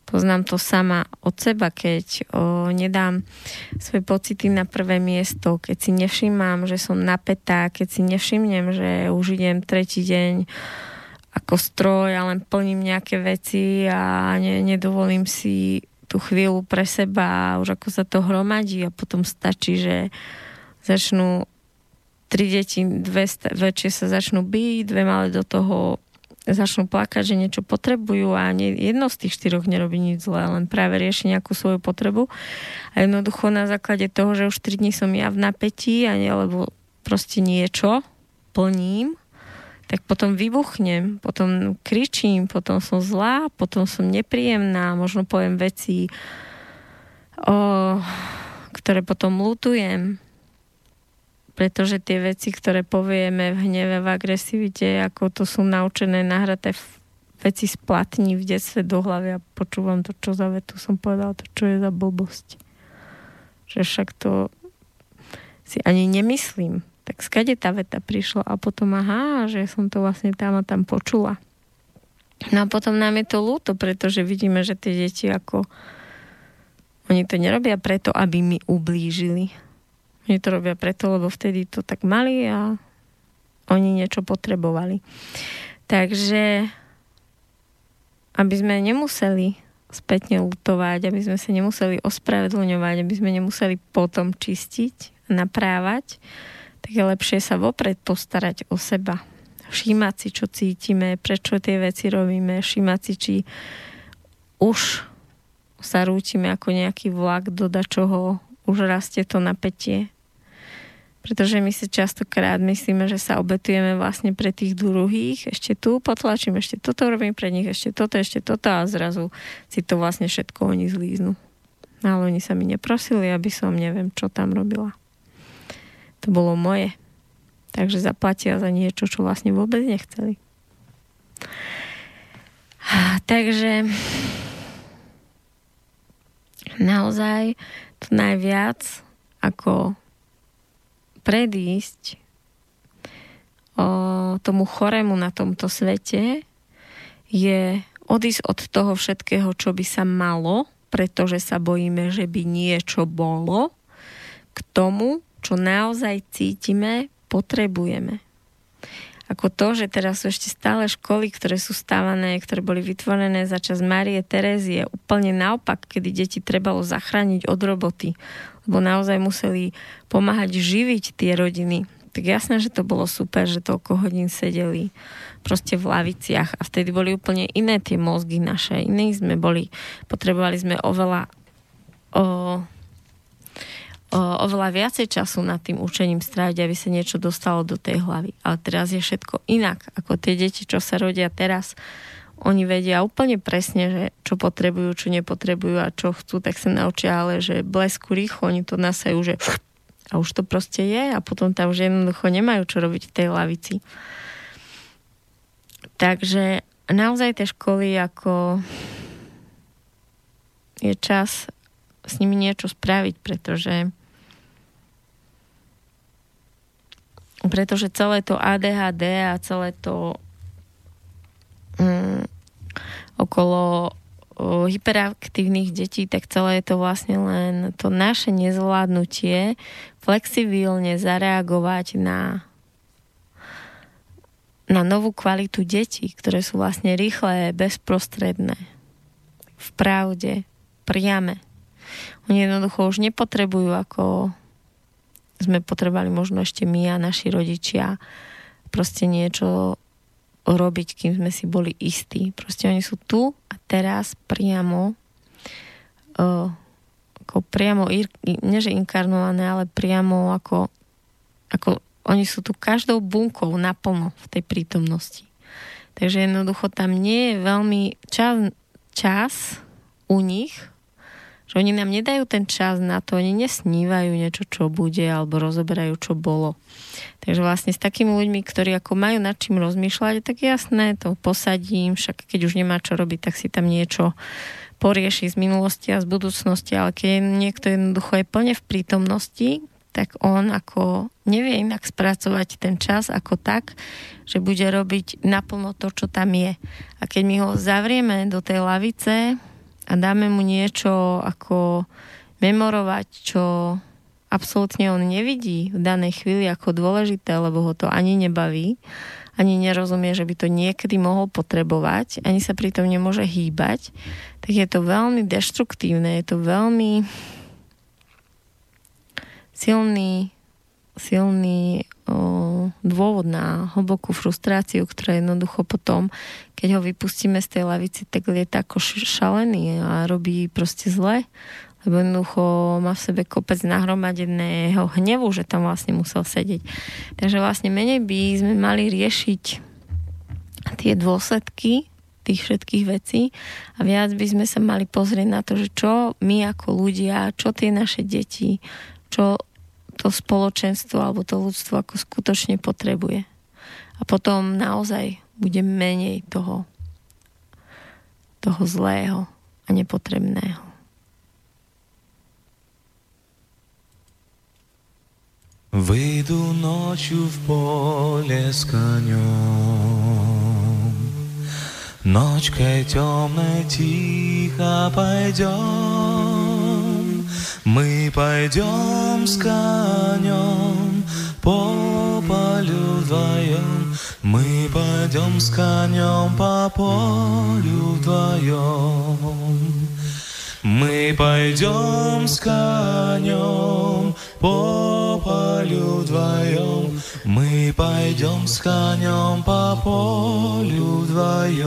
Poznám to sama od seba, keď o, nedám svoje pocity na prvé miesto, keď si nevšímam, že som napätá, keď si nevšimnem, že už idem tretí deň ako stroj a len plním nejaké veci a ne, nedovolím si tú chvíľu pre seba a už ako sa to hromadí a potom stačí, že začnú tri deti, dve väčšie sa začnú byť, dve malé do toho začnú plakať, že niečo potrebujú a nie, jedno z tých štyroch nerobí nič zlé, len práve rieši nejakú svoju potrebu. A jednoducho na základe toho, že už 3 dní som ja v napätí a nie, lebo proste niečo plním, tak potom vybuchnem, potom kričím, potom som zlá, potom som nepríjemná, možno poviem veci, o, ktoré potom lutujem pretože tie veci, ktoré povieme v hneve, v agresivite, ako to sú naučené nahraté veci splatní v detstve do hlavy a počúvam to, čo za vetu som povedal, to čo je za blbosť. Že však to si ani nemyslím. Tak skade tá veta prišla a potom aha, že som to vlastne tam a tam počula. No a potom nám je to ľúto, pretože vidíme, že tie deti ako oni to nerobia preto, aby mi ublížili oni to robia preto, lebo vtedy to tak mali a oni niečo potrebovali. Takže aby sme nemuseli spätne lutovať, aby sme sa nemuseli ospravedlňovať, aby sme nemuseli potom čistiť, naprávať, tak je lepšie sa vopred postarať o seba. Všímať si, čo cítime, prečo tie veci robíme, všímať si, či už sa rútime ako nejaký vlak do dačoho, už rastie to napätie, pretože my si častokrát myslíme, že sa obetujeme vlastne pre tých druhých, ešte tu potlačím, ešte toto robím pre nich, ešte toto, ešte toto a zrazu si to vlastne všetko oni zlíznu. Ale oni sa mi neprosili, aby som neviem, čo tam robila. To bolo moje. Takže zaplatia za niečo, čo vlastne vôbec nechceli. Takže naozaj to najviac ako predísť o, tomu chorému na tomto svete, je odísť od toho všetkého, čo by sa malo, pretože sa bojíme, že by niečo bolo, k tomu, čo naozaj cítime, potrebujeme. Ako to, že teraz sú ešte stále školy, ktoré sú stávané, ktoré boli vytvorené za čas Marie Terezie, úplne naopak, kedy deti trebalo zachrániť od roboty, lebo naozaj museli pomáhať živiť tie rodiny. Tak jasné, že to bolo super, že toľko hodín sedeli proste v laviciach a vtedy boli úplne iné tie mozgy naše. Iní sme boli, potrebovali sme oveľa o, o, oveľa viacej času nad tým učením stráviť, aby sa niečo dostalo do tej hlavy. Ale teraz je všetko inak, ako tie deti, čo sa rodia teraz oni vedia úplne presne, že čo potrebujú, čo nepotrebujú a čo chcú, tak sa naučia, ale že blesku rýchlo, oni to nasajú, že a už to proste je a potom tam už jednoducho nemajú čo robiť v tej lavici. Takže naozaj tie školy ako je čas s nimi niečo spraviť, pretože pretože celé to ADHD a celé to mm, okolo o, hyperaktívnych detí, tak celé je to vlastne len to naše nezvládnutie flexibilne zareagovať na na novú kvalitu detí, ktoré sú vlastne rýchle, bezprostredné. v pravde, priame. Oni jednoducho už nepotrebujú, ako sme potrebovali možno ešte my a naši rodičia, proste niečo robiť, kým sme si boli istí. Proste oni sú tu a teraz priamo uh, ako priamo, nie že inkarnované, ale priamo ako, ako oni sú tu každou bunkou naplno v tej prítomnosti. Takže jednoducho tam nie je veľmi čas, čas u nich, že oni nám nedajú ten čas na to, oni nesnívajú niečo, čo bude, alebo rozoberajú, čo bolo. Takže vlastne s takými ľuďmi, ktorí ako majú nad čím rozmýšľať, tak jasné, to posadím, však keď už nemá čo robiť, tak si tam niečo porieši z minulosti a z budúcnosti, ale keď niekto jednoducho je plne v prítomnosti, tak on ako nevie inak spracovať ten čas ako tak, že bude robiť naplno to, čo tam je. A keď my ho zavrieme do tej lavice a dáme mu niečo ako memorovať, čo absolútne on nevidí v danej chvíli ako dôležité, lebo ho to ani nebaví, ani nerozumie, že by to niekedy mohol potrebovať, ani sa pritom nemôže hýbať, tak je to veľmi deštruktívne, je to veľmi silný, silný o, dôvod na hlbokú frustráciu, ktorá jednoducho potom, keď ho vypustíme z tej lavici, tak je ako šalený a robí proste zle, lebo jednoducho má v sebe kopec nahromadeného hnevu, že tam vlastne musel sedieť. Takže vlastne menej by sme mali riešiť tie dôsledky tých všetkých vecí a viac by sme sa mali pozrieť na to, že čo my ako ľudia, čo tie naše deti, čo to spoločenstvo alebo to ľudstvo ako skutočne potrebuje. A potom naozaj bude menej toho, toho zlého a nepotrebného. Выйду ночью в поле с конем, Ночкой темной тихо пойдем. Мы пойдем с конем по полю вдвоем. Мы пойдем с конем по полю вдвоем. Мы пойдем с конем по полю вдвоем. Мы пойдем с конем по полю вдвоем.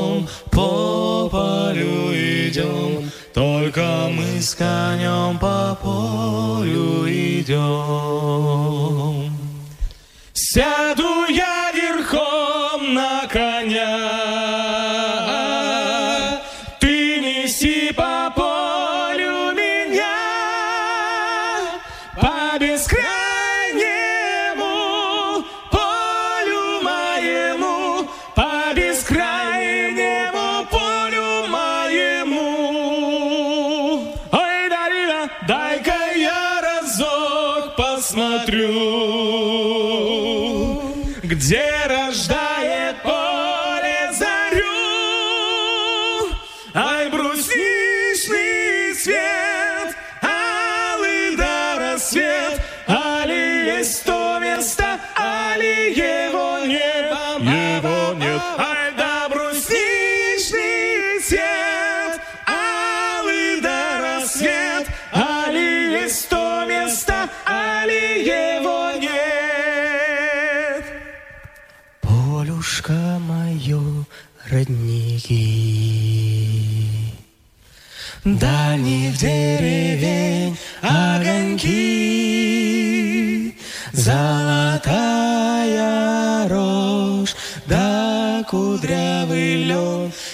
Только мы с конем по полю идем. Сяду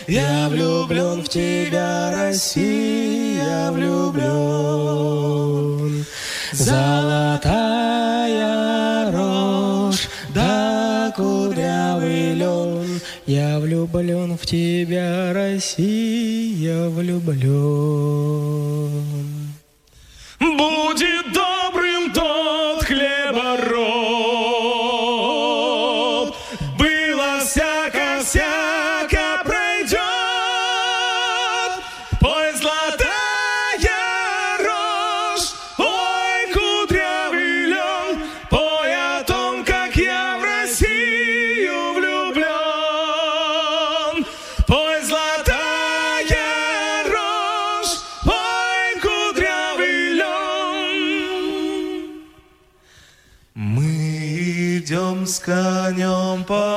Я влюблен в тебя, Россия, влюблен. Золотая рожь, да кудрявый лен, Я влюблен в тебя, Россия, влюблен. Будет добрым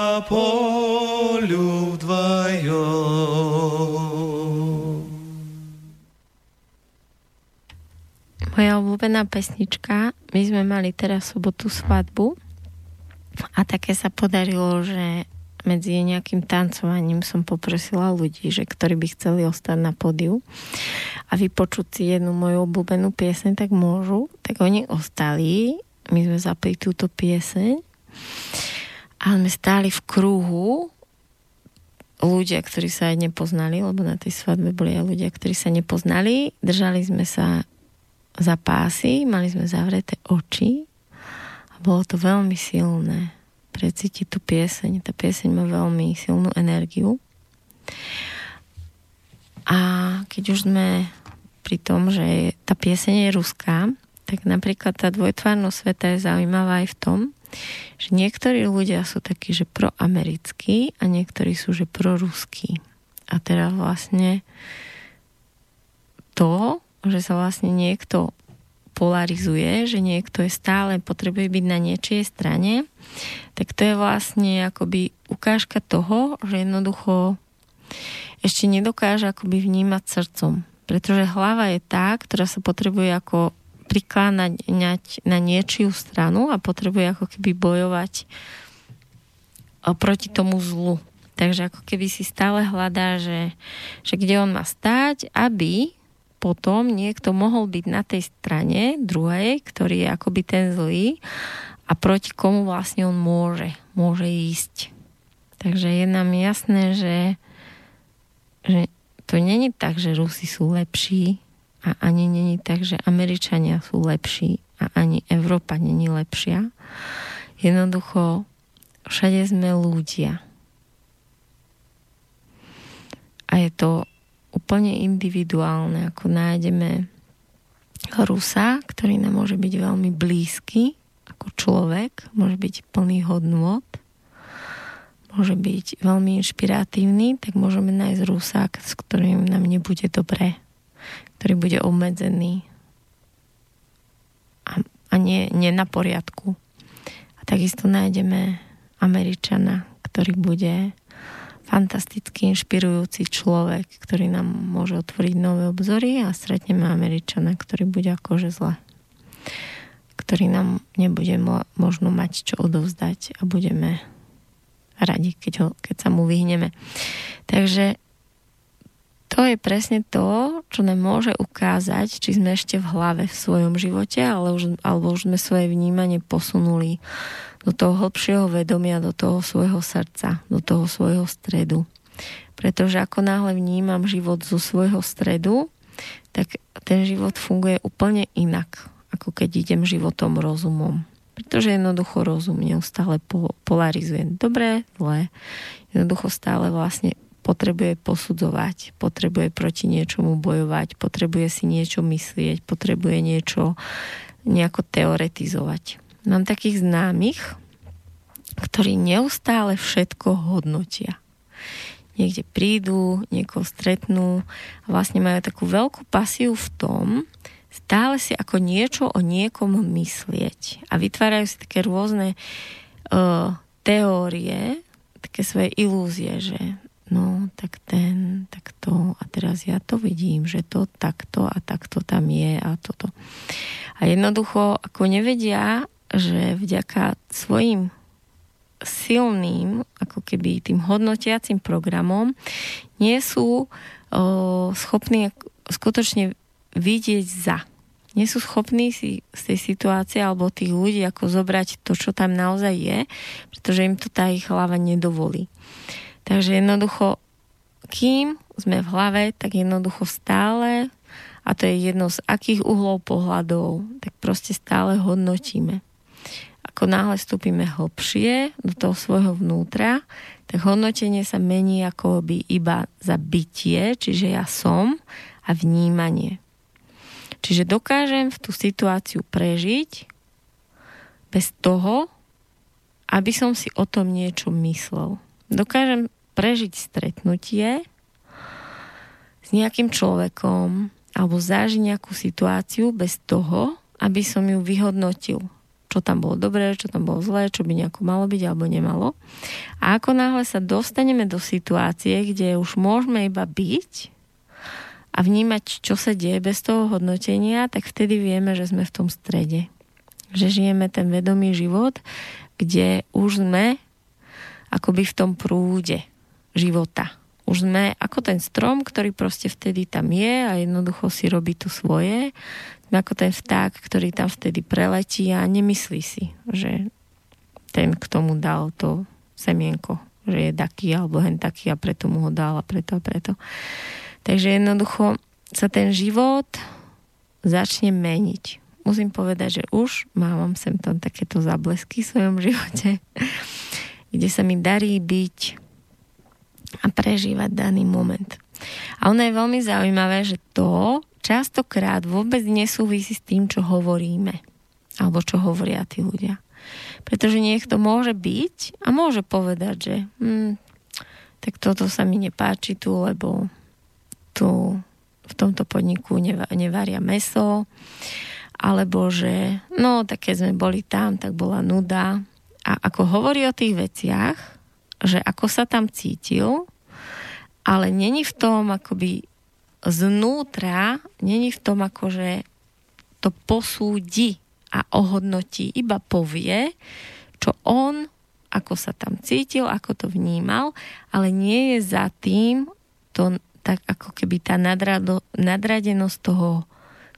конем по полю вдвоем. Moja obľúbená pesnička, my sme mali teraz v sobotu svadbu a také sa podarilo, že medzi nejakým tancovaním som poprosila ľudí, že ktorí by chceli ostať na pódiu a vypočuť si jednu moju obľúbenú pieseň, tak môžu. Tak oni ostali, my sme zapli túto pieseň a sme stáli v kruhu ľudia, ktorí sa aj nepoznali, lebo na tej svadbe boli aj ľudia, ktorí sa nepoznali. Držali sme sa za pásy, mali sme zavreté oči a bolo to veľmi silné precítiť tú pieseň. Tá pieseň má veľmi silnú energiu. A keď už sme pri tom, že tá pieseň je ruská, tak napríklad tá dvojtvárnosť sveta je zaujímavá aj v tom, že niektorí ľudia sú takí, že proamerickí a niektorí sú, že proruskí. A teraz vlastne to, že sa vlastne niekto polarizuje, že niekto je stále potrebuje byť na niečej strane, tak to je vlastne akoby ukážka toho, že jednoducho ešte nedokáže akoby vnímať srdcom. Pretože hlava je tá, ktorá sa potrebuje ako prikláňať na niečiu stranu a potrebuje ako keby bojovať proti tomu zlu. Takže ako keby si stále hľadá, že, že kde on má stáť, aby potom niekto mohol byť na tej strane druhej, ktorý je akoby ten zlý a proti komu vlastne on môže, môže ísť. Takže je nám jasné, že, že to není tak, že Rusi sú lepší a ani není tak, že Američania sú lepší a ani Európa není lepšia. Jednoducho všade sme ľudia. A je to úplne individuálne, ako nájdeme Rusa, ktorý nám môže byť veľmi blízky ako človek, môže byť plný hodnôt, môže byť veľmi inšpiratívny, tak môžeme nájsť Rusa, s ktorým nám nebude dobré, ktorý bude obmedzený a, a nie, nie na poriadku. A takisto nájdeme Američana, ktorý bude fantasticky inšpirujúci človek, ktorý nám môže otvoriť nové obzory a stretneme Američana, ktorý bude akože zle. Ktorý nám nebude mo- možno mať čo odovzdať a budeme radi, keď, ho, keď sa mu vyhneme. Takže to je presne to, čo nám môže ukázať, či sme ešte v hlave v svojom živote, ale už, alebo už sme svoje vnímanie posunuli do toho hlbšieho vedomia, do toho svojho srdca, do toho svojho stredu. Pretože ako náhle vnímam život zo svojho stredu, tak ten život funguje úplne inak, ako keď idem životom rozumom. Pretože jednoducho rozum neustále polarizuje. Dobré, zlé. Jednoducho stále vlastne potrebuje posudzovať, potrebuje proti niečomu bojovať, potrebuje si niečo myslieť, potrebuje niečo nejako teoretizovať. Mám takých známych, ktorí neustále všetko hodnotia. Niekde prídu, niekoho stretnú a vlastne majú takú veľkú pasiu v tom, stále si ako niečo o niekom myslieť a vytvárajú si také rôzne uh, teórie, také svoje ilúzie, že no, tak ten, tak to a teraz ja to vidím, že to takto a takto tam je a toto. A jednoducho, ako nevedia že vďaka svojim silným, ako keby tým hodnotiacim programom, nie sú o, schopní skutočne vidieť za. Nie sú schopní si z tej situácie alebo tých ľudí ako zobrať to, čo tam naozaj je, pretože im to tá ich hlava nedovolí. Takže jednoducho, kým sme v hlave, tak jednoducho stále, a to je jedno z akých uhlov pohľadov, tak proste stále hodnotíme. Ako náhle vstúpime hlbšie do toho svojho vnútra, tak hodnotenie sa mení ako by iba za bytie, čiže ja som a vnímanie. Čiže dokážem v tú situáciu prežiť bez toho, aby som si o tom niečo myslel. Dokážem prežiť stretnutie s nejakým človekom alebo zažiť nejakú situáciu bez toho, aby som ju vyhodnotil. Čo tam bolo dobré, čo tam bolo zlé, čo by nejako malo byť alebo nemalo. A ako náhle sa dostaneme do situácie, kde už môžeme iba byť a vnímať, čo sa deje bez toho hodnotenia, tak vtedy vieme, že sme v tom strede. Že žijeme ten vedomý život, kde už sme akoby v tom prúde života. Už sme ako ten strom, ktorý proste vtedy tam je a jednoducho si robí to svoje. Sme ako ten vták, ktorý tam vtedy preletí a nemyslí si, že ten k tomu dal to semienko, že je taký alebo hen taký a preto mu ho dal a preto a preto. Takže jednoducho sa ten život začne meniť. Musím povedať, že už mám sem tam takéto zablesky v svojom živote, kde sa mi darí byť a prežívať daný moment. A ono je veľmi zaujímavé, že to častokrát vôbec nesúvisí s tým, čo hovoríme. Alebo čo hovoria tí ľudia. Pretože niekto môže byť a môže povedať, že hm, tak toto sa mi nepáči tu, lebo tu v tomto podniku nevaria meso, alebo že no, tak keď sme boli tam, tak bola nuda. A ako hovorí o tých veciach, že ako sa tam cítil, ale není v tom akoby znútra, není v tom akože to posúdi a ohodnotí, iba povie, čo on, ako sa tam cítil, ako to vnímal, ale nie je za tým to tak ako keby tá nadrado, nadradenosť toho,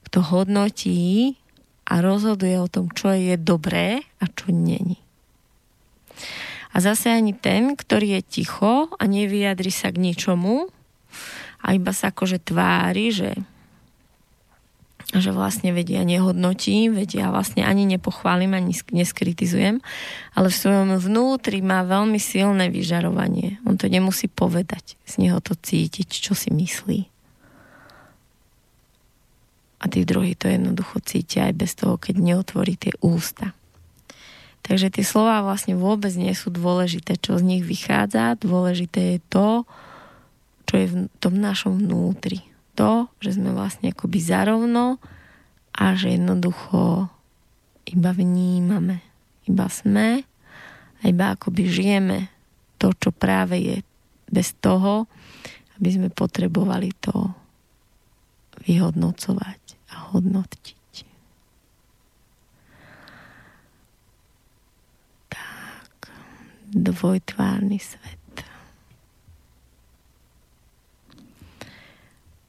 kto hodnotí a rozhoduje o tom, čo je dobré a čo není. A zase ani ten, ktorý je ticho a nevyjadri sa k ničomu a iba sa akože tvári, že že vlastne vedia nehodnotím, vedia vlastne ani nepochválim, ani neskritizujem, ale v svojom vnútri má veľmi silné vyžarovanie. On to nemusí povedať, z neho to cítiť, čo si myslí. A tí druhí to jednoducho cítia aj bez toho, keď neotvorí tie ústa. Takže tie slova vlastne vôbec nie sú dôležité, čo z nich vychádza. Dôležité je to, čo je v tom našom vnútri. To, že sme vlastne akoby zarovno a že jednoducho iba vnímame. Iba sme a iba akoby žijeme to, čo práve je bez toho, aby sme potrebovali to vyhodnocovať a hodnotiť. Dvojtvárny svet.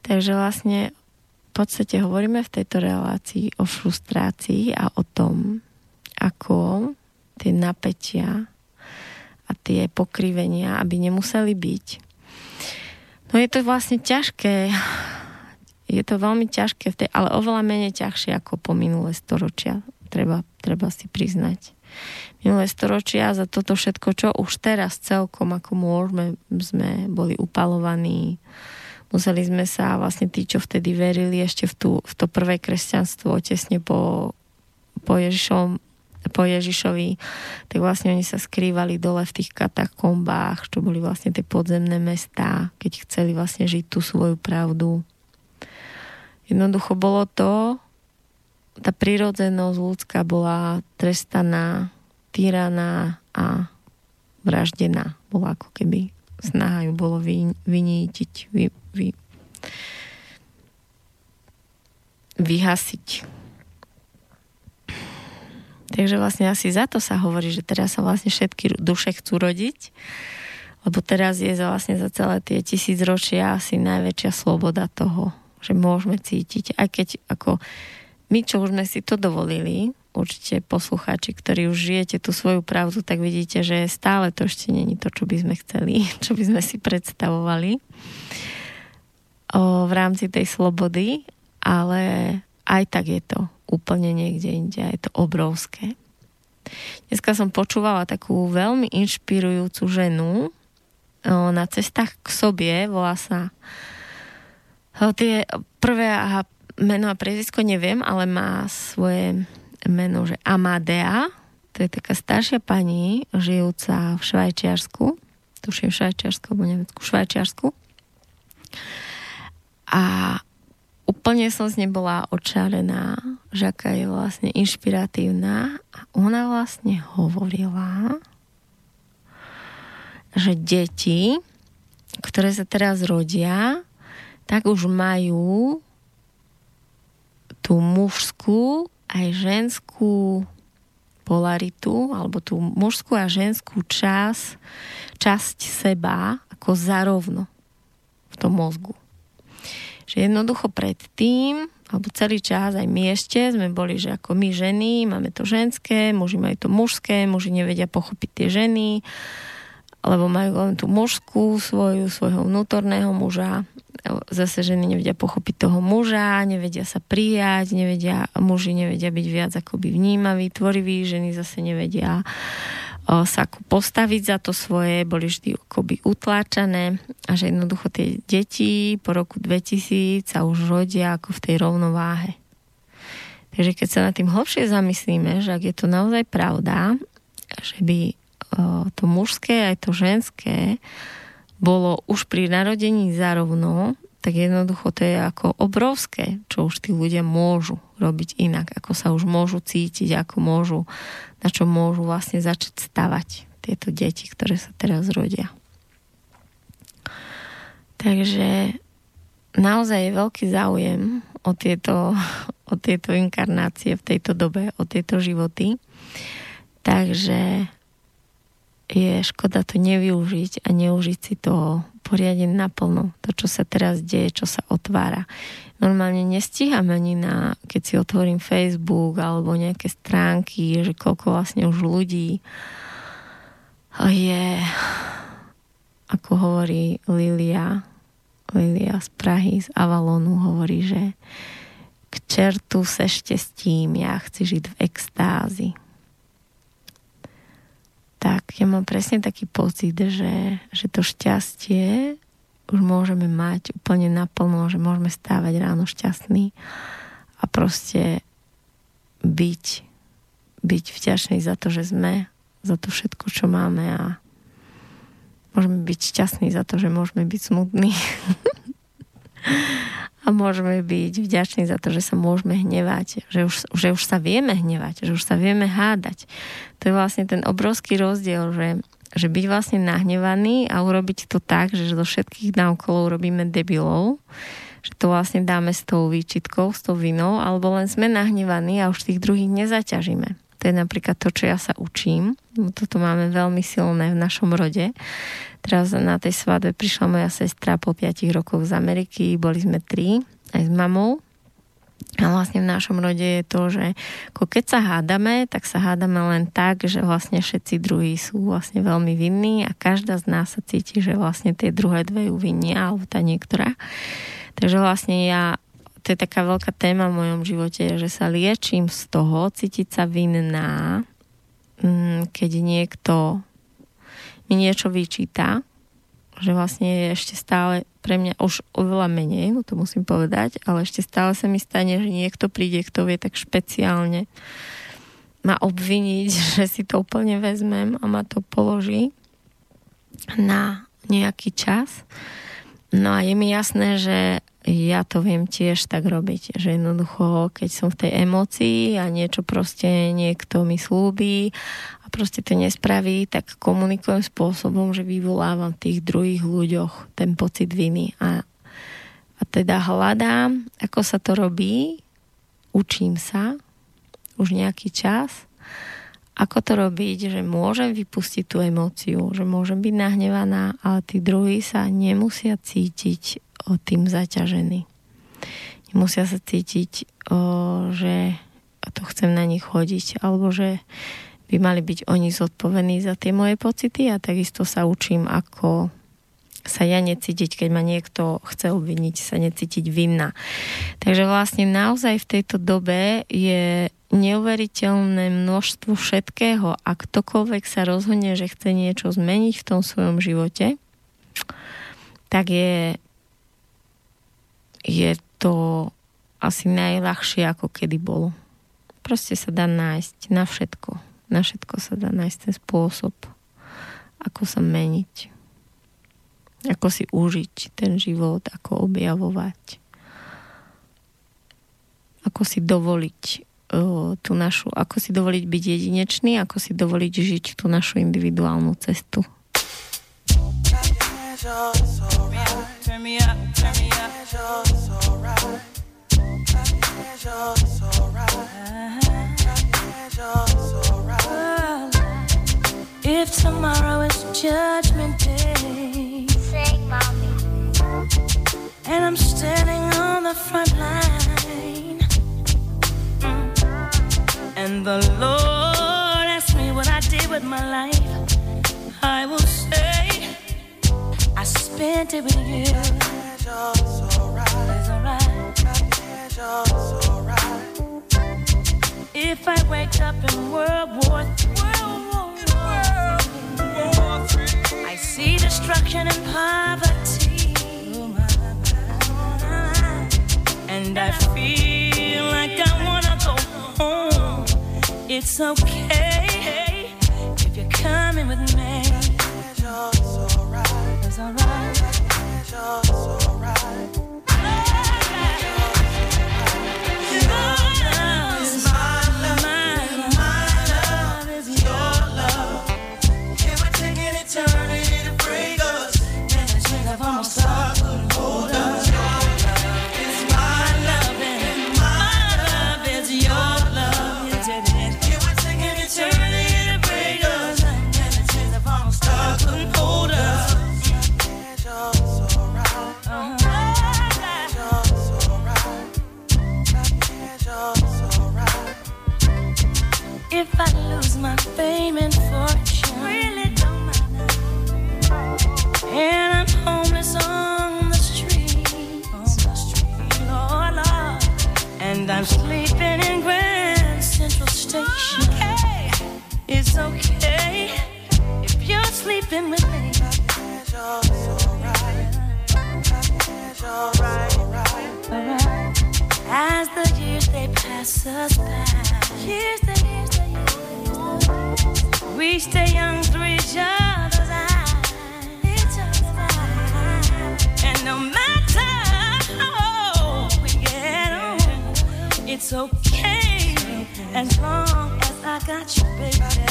Takže vlastne v podstate hovoríme v tejto relácii o frustrácii a o tom, ako tie napätia a tie pokrivenia, aby nemuseli byť. No je to vlastne ťažké, je to veľmi ťažké, v tej, ale oveľa menej ťažšie ako po minulé storočia, treba, treba si priznať minulé storočia za toto všetko, čo už teraz celkom ako môžeme, sme boli upalovaní. Museli sme sa vlastne tí, čo vtedy verili ešte v, tú, v to prvé kresťanstvo tesne po, po Ježišom po Ježišovi, tak vlastne oni sa skrývali dole v tých katakombách, čo boli vlastne tie podzemné mestá, keď chceli vlastne žiť tú svoju pravdu. Jednoducho bolo to, tá prírodzenosť ľudská bola trestaná týraná a vraždená. Bola ako keby snaha ju bolo vy, vynítiť, vy, vy, vyhasiť. Takže vlastne asi za to sa hovorí, že teraz sa vlastne všetky duše chcú rodiť, lebo teraz je vlastne za celé tie tisíc ročia asi najväčšia sloboda toho, že môžeme cítiť, aj keď ako my, čo už sme si to dovolili, určite poslucháči, ktorí už žijete tú svoju pravdu, tak vidíte, že stále to ešte není to, čo by sme chceli, (laughs) čo by sme si predstavovali o, v rámci tej slobody, ale aj tak je to úplne niekde inde je to obrovské. Dneska som počúvala takú veľmi inšpirujúcu ženu o, na cestách k sobie, volá sa o, tie prvé a meno a prezisko neviem, ale má svoje meno, že Amadea. To je taká staršia pani, žijúca v Švajčiarsku. Tuším Švajčiarsku, alebo Nemecku, v Švajčiarsku. A úplne som z nej bola očarená, že aká je vlastne inšpiratívna. A ona vlastne hovorila, že deti, ktoré sa teraz rodia, tak už majú tú mužskú aj ženskú polaritu, alebo tú mužskú a ženskú čas, časť seba ako zarovno v tom mozgu. Že jednoducho predtým, alebo celý čas, aj my ešte sme boli, že ako my ženy, máme to ženské, muži majú to mužské, muži nevedia pochopiť tie ženy, alebo majú len tú mužskú svoju, svojho vnútorného muža zase ženy nevedia pochopiť toho muža, nevedia sa prijať, nevedia, muži nevedia byť viac akoby vnímaví, tvoriví, ženy zase nevedia sa postaviť za to svoje, boli vždy akoby utláčané a že jednoducho tie deti po roku 2000 sa už rodia ako v tej rovnováhe. Takže keď sa nad tým hlbšie zamyslíme, že ak je to naozaj pravda, že by to mužské aj to ženské bolo už pri narodení zarovno, tak jednoducho to je ako obrovské, čo už tí ľudia môžu robiť inak, ako sa už môžu cítiť, ako môžu, na čo môžu vlastne začať stavať tieto deti, ktoré sa teraz rodia. Takže naozaj je veľký záujem o tieto, (laughs) o tieto inkarnácie v tejto dobe, o tieto životy. Takže je škoda to nevyužiť a neužiť si to poriadne naplno. To, čo sa teraz deje, čo sa otvára. Normálne nestíham ani na, keď si otvorím Facebook alebo nejaké stránky, že koľko vlastne už ľudí je, ako hovorí Lilia, Lilia z Prahy, z Avalonu, hovorí, že k čertu se štestím, ja chci žiť v extázi tak ja mám presne taký pocit, že, že to šťastie už môžeme mať úplne naplno, že môžeme stávať ráno šťastný a proste byť, byť vďačný za to, že sme, za to všetko, čo máme a môžeme byť šťastní za to, že môžeme byť smutní. (laughs) a môžeme byť vďační za to, že sa môžeme hnevať, že už, že už sa vieme hnevať, že už sa vieme hádať. To je vlastne ten obrovský rozdiel, že, že byť vlastne nahnevaný a urobiť to tak, že do všetkých naokolo urobíme debilov, že to vlastne dáme s tou výčitkou, s tou vinou, alebo len sme nahnevaní a už tých druhých nezaťažíme. To je napríklad to, čo ja sa učím. Toto máme veľmi silné v našom rode Teraz na tej svadbe prišla moja sestra po 5 rokoch z Ameriky, boli sme tri, aj s mamou. A vlastne v našom rode je to, že keď sa hádame, tak sa hádame len tak, že vlastne všetci druhí sú vlastne veľmi vinní a každá z nás sa cíti, že vlastne tie druhé dve ju vinia, alebo tá niektorá. Takže vlastne ja, to je taká veľká téma v mojom živote, že sa liečím z toho, cítiť sa vinná, mm, keď niekto mi niečo vyčíta, že vlastne je ešte stále pre mňa už oveľa menej, no to musím povedať, ale ešte stále sa mi stane, že niekto príde, kto vie tak špeciálne ma obviniť, (laughs) že si to úplne vezmem a ma to položí na nejaký čas. No a je mi jasné, že ja to viem tiež tak robiť, že jednoducho, keď som v tej emocii a niečo proste niekto mi slúbi proste to nespraví, tak komunikujem spôsobom, že vyvolávam v tých druhých ľuďoch ten pocit viny. A, a teda hľadám, ako sa to robí, učím sa už nejaký čas, ako to robiť, že môžem vypustiť tú emóciu, že môžem byť nahnevaná, ale tí druhí sa nemusia cítiť o tým zaťažení. Nemusia sa cítiť, o, že takto chcem na nich chodiť, alebo že by mali byť oni zodpovední za tie moje pocity a takisto sa učím, ako sa ja necítiť, keď ma niekto chce obviniť, sa necítiť vinná. Takže vlastne naozaj v tejto dobe je neuveriteľné množstvo všetkého a ktokoľvek sa rozhodne, že chce niečo zmeniť v tom svojom živote, tak je, je to asi najľahšie, ako kedy bolo. Proste sa dá nájsť na všetko. Na všetko sa dá nájsť ten spôsob, ako sa meniť. Ako si užiť ten život, ako objavovať. Ako si dovoliť tú našu, ako si dovoliť byť jedinečný, ako si dovoliť žiť tú našu individuálnu cestu. If tomorrow is judgment day Sing, mommy. and I'm standing on the front line, and the Lord asks me what I did with my life, I will say I spent it with you. It's alright. If I wake up in World War III, I see destruction and poverty, and I feel like I wanna go home. It's okay if you're coming with me. It's alright. Your my fame and fortune, really don't matter. And I'm homeless on the street, on the street, Lord, Lord. And I'm sleeping in Grand Central Station. Okay. It's okay if you're sleeping with me. Alright. As the years they pass us by, years the years the years, we stay young through each other's eyes. And no matter how we get on, it's okay as long as I got you, baby.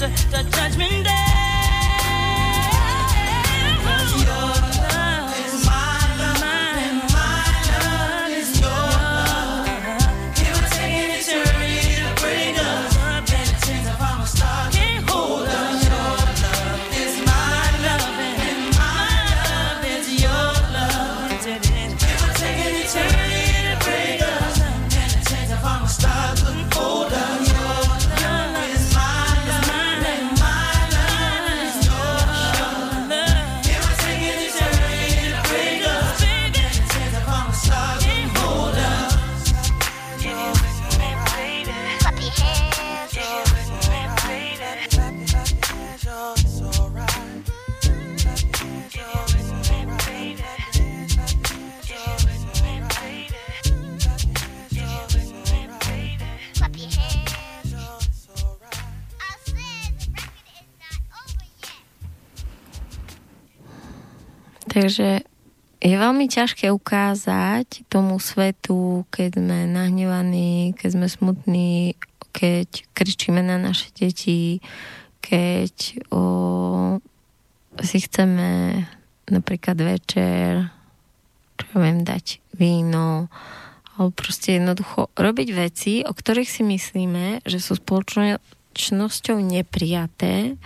After the judgment day. Takže je veľmi ťažké ukázať tomu svetu, keď sme nahnevaní, keď sme smutní, keď kričíme na naše deti, keď o, si chceme napríklad večer, čo viem, dať víno, alebo proste jednoducho robiť veci, o ktorých si myslíme, že sú spoločnosťou neprijaté,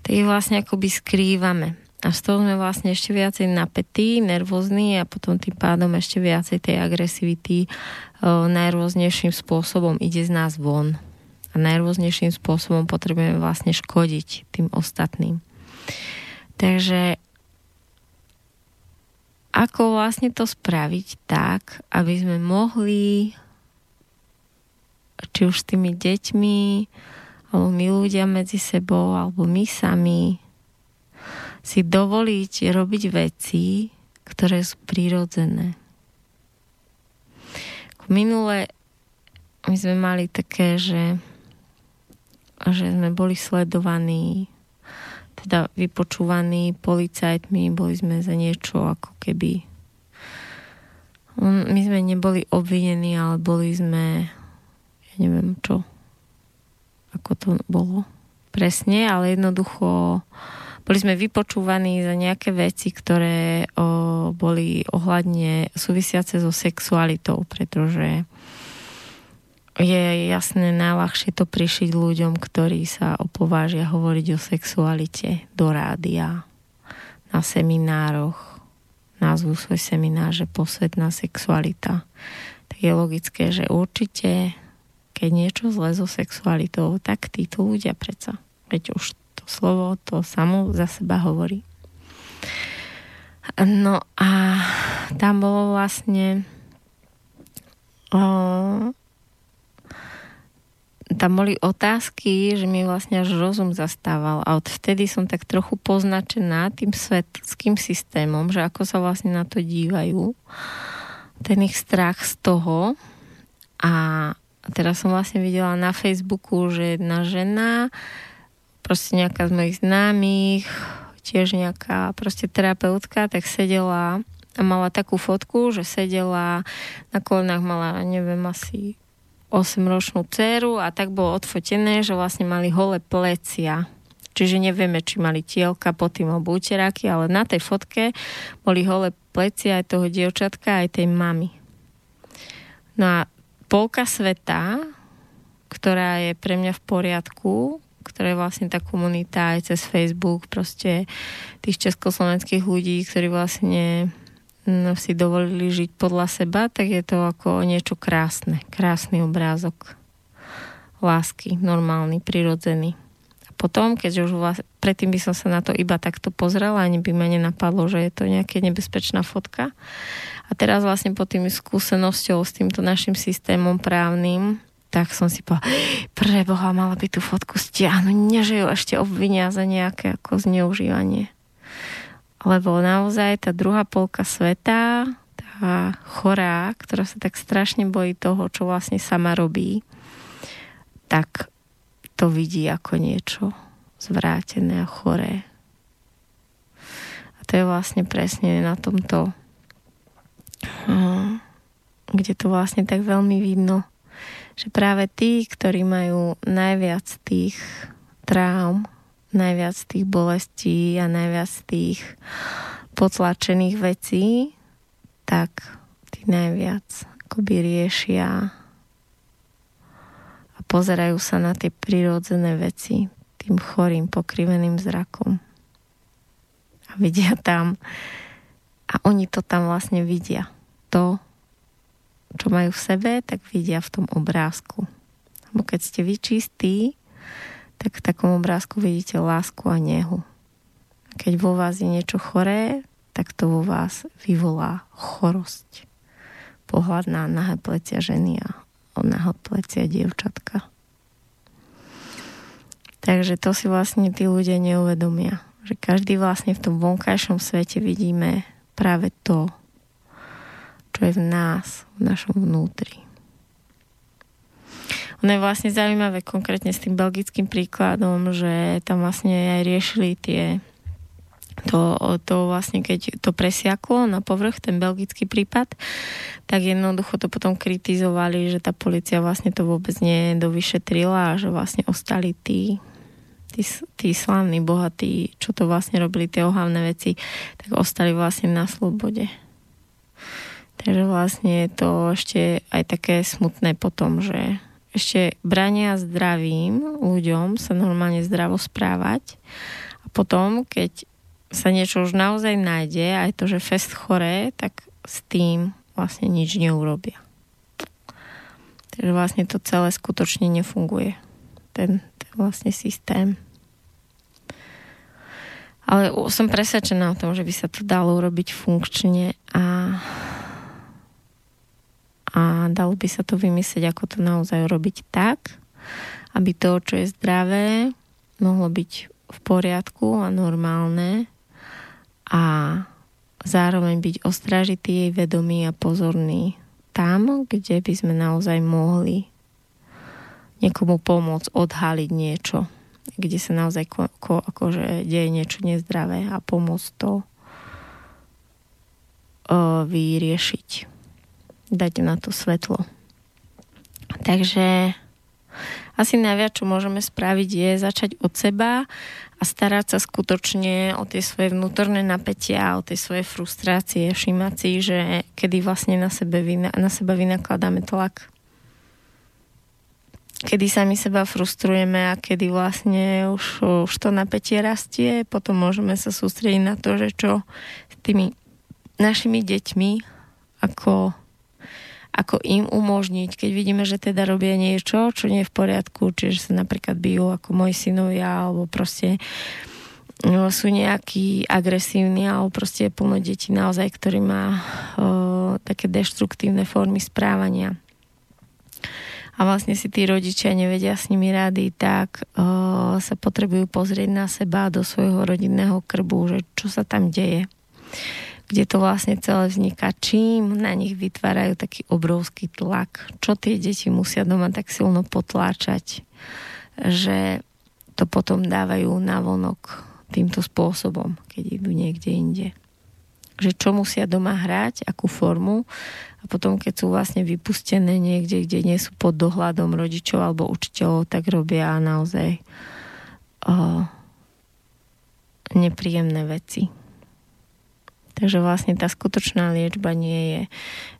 tak ich vlastne akoby skrývame. A z toho sme vlastne ešte viacej napätí, nervózni a potom tým pádom ešte viacej tej agresivity o, najrôznejším spôsobom ide z nás von. A najrôznejším spôsobom potrebujeme vlastne škodiť tým ostatným. Takže ako vlastne to spraviť tak, aby sme mohli či už s tými deťmi, alebo my ľudia medzi sebou, alebo my sami si dovoliť robiť veci, ktoré sú prirodzené. Minule my sme mali také, že, že sme boli sledovaní, teda vypočúvaní policajtmi, boli sme za niečo ako keby my sme neboli obvinení, ale boli sme ja neviem čo ako to bolo presne, ale jednoducho boli sme vypočúvaní za nejaké veci, ktoré o, boli ohľadne súvisiace so sexualitou, pretože je jasné najľahšie to prišiť ľuďom, ktorí sa opovážia hovoriť o sexualite do rádia, na seminároch, názvu svoj seminár, že posvetná sexualita. Tak je logické, že určite, keď niečo zle so sexualitou, tak títo ľudia predsa, veď už slovo to samo za seba hovorí. No a tam bolo vlastne o, tam boli otázky, že mi vlastne až rozum zastával a odvtedy som tak trochu poznačená tým svetským systémom, že ako sa vlastne na to dívajú. Ten ich strach z toho a teraz som vlastne videla na Facebooku, že jedna žena proste nejaká z mojich známych, tiež nejaká proste terapeutka, tak sedela a mala takú fotku, že sedela na kolenách, mala, neviem, asi 8-ročnú dceru a tak bolo odfotené, že vlastne mali holé plecia. Čiže nevieme, či mali tielka pod tým obúteráky, ale na tej fotke boli holé plecia aj toho dievčatka, aj tej mamy. No a polka sveta, ktorá je pre mňa v poriadku, ktoré vlastne tá komunita aj cez Facebook, proste tých československých ľudí, ktorí vlastne no, si dovolili žiť podľa seba, tak je to ako niečo krásne. Krásny obrázok lásky, normálny, prirodzený. A potom, keď už vlastne, predtým by som sa na to iba takto pozrela, ani by ma nenapadlo, že je to nejaká nebezpečná fotka. A teraz vlastne pod tým skúsenosťou s týmto našim systémom právnym, tak som si povedala, preboha, mala by tú fotku stiahnuť, nie že ju ešte obvinia za nejaké ako zneužívanie. Lebo naozaj tá druhá polka sveta, tá chorá, ktorá sa tak strašne bojí toho, čo vlastne sama robí, tak to vidí ako niečo zvrátené a choré. A to je vlastne presne na tomto, hm, kde to vlastne tak veľmi vidno, že práve tí, ktorí majú najviac tých traum, najviac tých bolestí a najviac tých potlačených vecí, tak tí najviac akoby riešia a pozerajú sa na tie prirodzené veci tým chorým, pokriveným zrakom. A vidia tam a oni to tam vlastne vidia. To, čo majú v sebe, tak vidia v tom obrázku. Lebo keď ste vy čistí, tak v takom obrázku vidíte lásku a nehu. Keď vo vás je niečo choré, tak to vo vás vyvolá chorosť. Pohľad na nahé plecia ženy a nahé plecia dievčatka. Takže to si vlastne tí ľudia neuvedomia. Že každý vlastne v tom vonkajšom svete vidíme práve to, čo je v nás, v našom vnútri. Ono je vlastne zaujímavé konkrétne s tým belgickým príkladom, že tam vlastne aj riešili tie to, to vlastne, keď to presiaklo na povrch, ten belgický prípad, tak jednoducho to potom kritizovali, že tá policia vlastne to vôbec nedovyšetrila a že vlastne ostali tí, tí, tí slávni, bohatí, čo to vlastne robili, tie ohavné veci, tak ostali vlastne na slobode. Takže vlastne je to ešte aj také smutné potom, že ešte brania zdravým ľuďom sa normálne zdravo správať a potom, keď sa niečo už naozaj nájde, aj to, že fest choré, tak s tým vlastne nič neurobia. Takže vlastne to celé skutočne nefunguje. Ten, ten vlastne systém. Ale som presvedčená o tom, že by sa to dalo urobiť funkčne a a dalo by sa to vymyslieť, ako to naozaj robiť tak, aby to, čo je zdravé, mohlo byť v poriadku a normálne a zároveň byť ostražitý, vedomý a pozorný tam, kde by sme naozaj mohli niekomu pomôcť odhaliť niečo, kde sa naozaj ko, ko, akože deje niečo nezdravé a pomôcť to uh, vyriešiť dať na to svetlo. Takže asi najviac, čo môžeme spraviť, je začať od seba a starať sa skutočne o tie svoje vnútorné napätia, o tie svoje frustrácie, všímať si, že kedy vlastne na, sebe, na seba vynakladáme tlak. Kedy sami seba frustrujeme a kedy vlastne už, už to napätie rastie, potom môžeme sa sústrediť na to, že čo s tými našimi deťmi, ako ako im umožniť, keď vidíme, že teda robia niečo, čo nie je v poriadku, čiže sa napríklad bijú ako moji synovia, alebo proste no, sú nejakí agresívni, alebo proste je plno detí naozaj, ktorí má o, také deštruktívne formy správania. A vlastne si tí rodičia nevedia s nimi rady, tak o, sa potrebujú pozrieť na seba do svojho rodinného krbu, že čo sa tam deje kde to vlastne celé vzniká, čím na nich vytvárajú taký obrovský tlak, čo tie deti musia doma tak silno potláčať, že to potom dávajú na vonok týmto spôsobom, keď idú niekde inde. Že čo musia doma hrať, akú formu a potom, keď sú vlastne vypustené niekde, kde nie sú pod dohľadom rodičov alebo učiteľov, tak robia naozaj uh, nepríjemné veci. Takže vlastne tá skutočná liečba nie je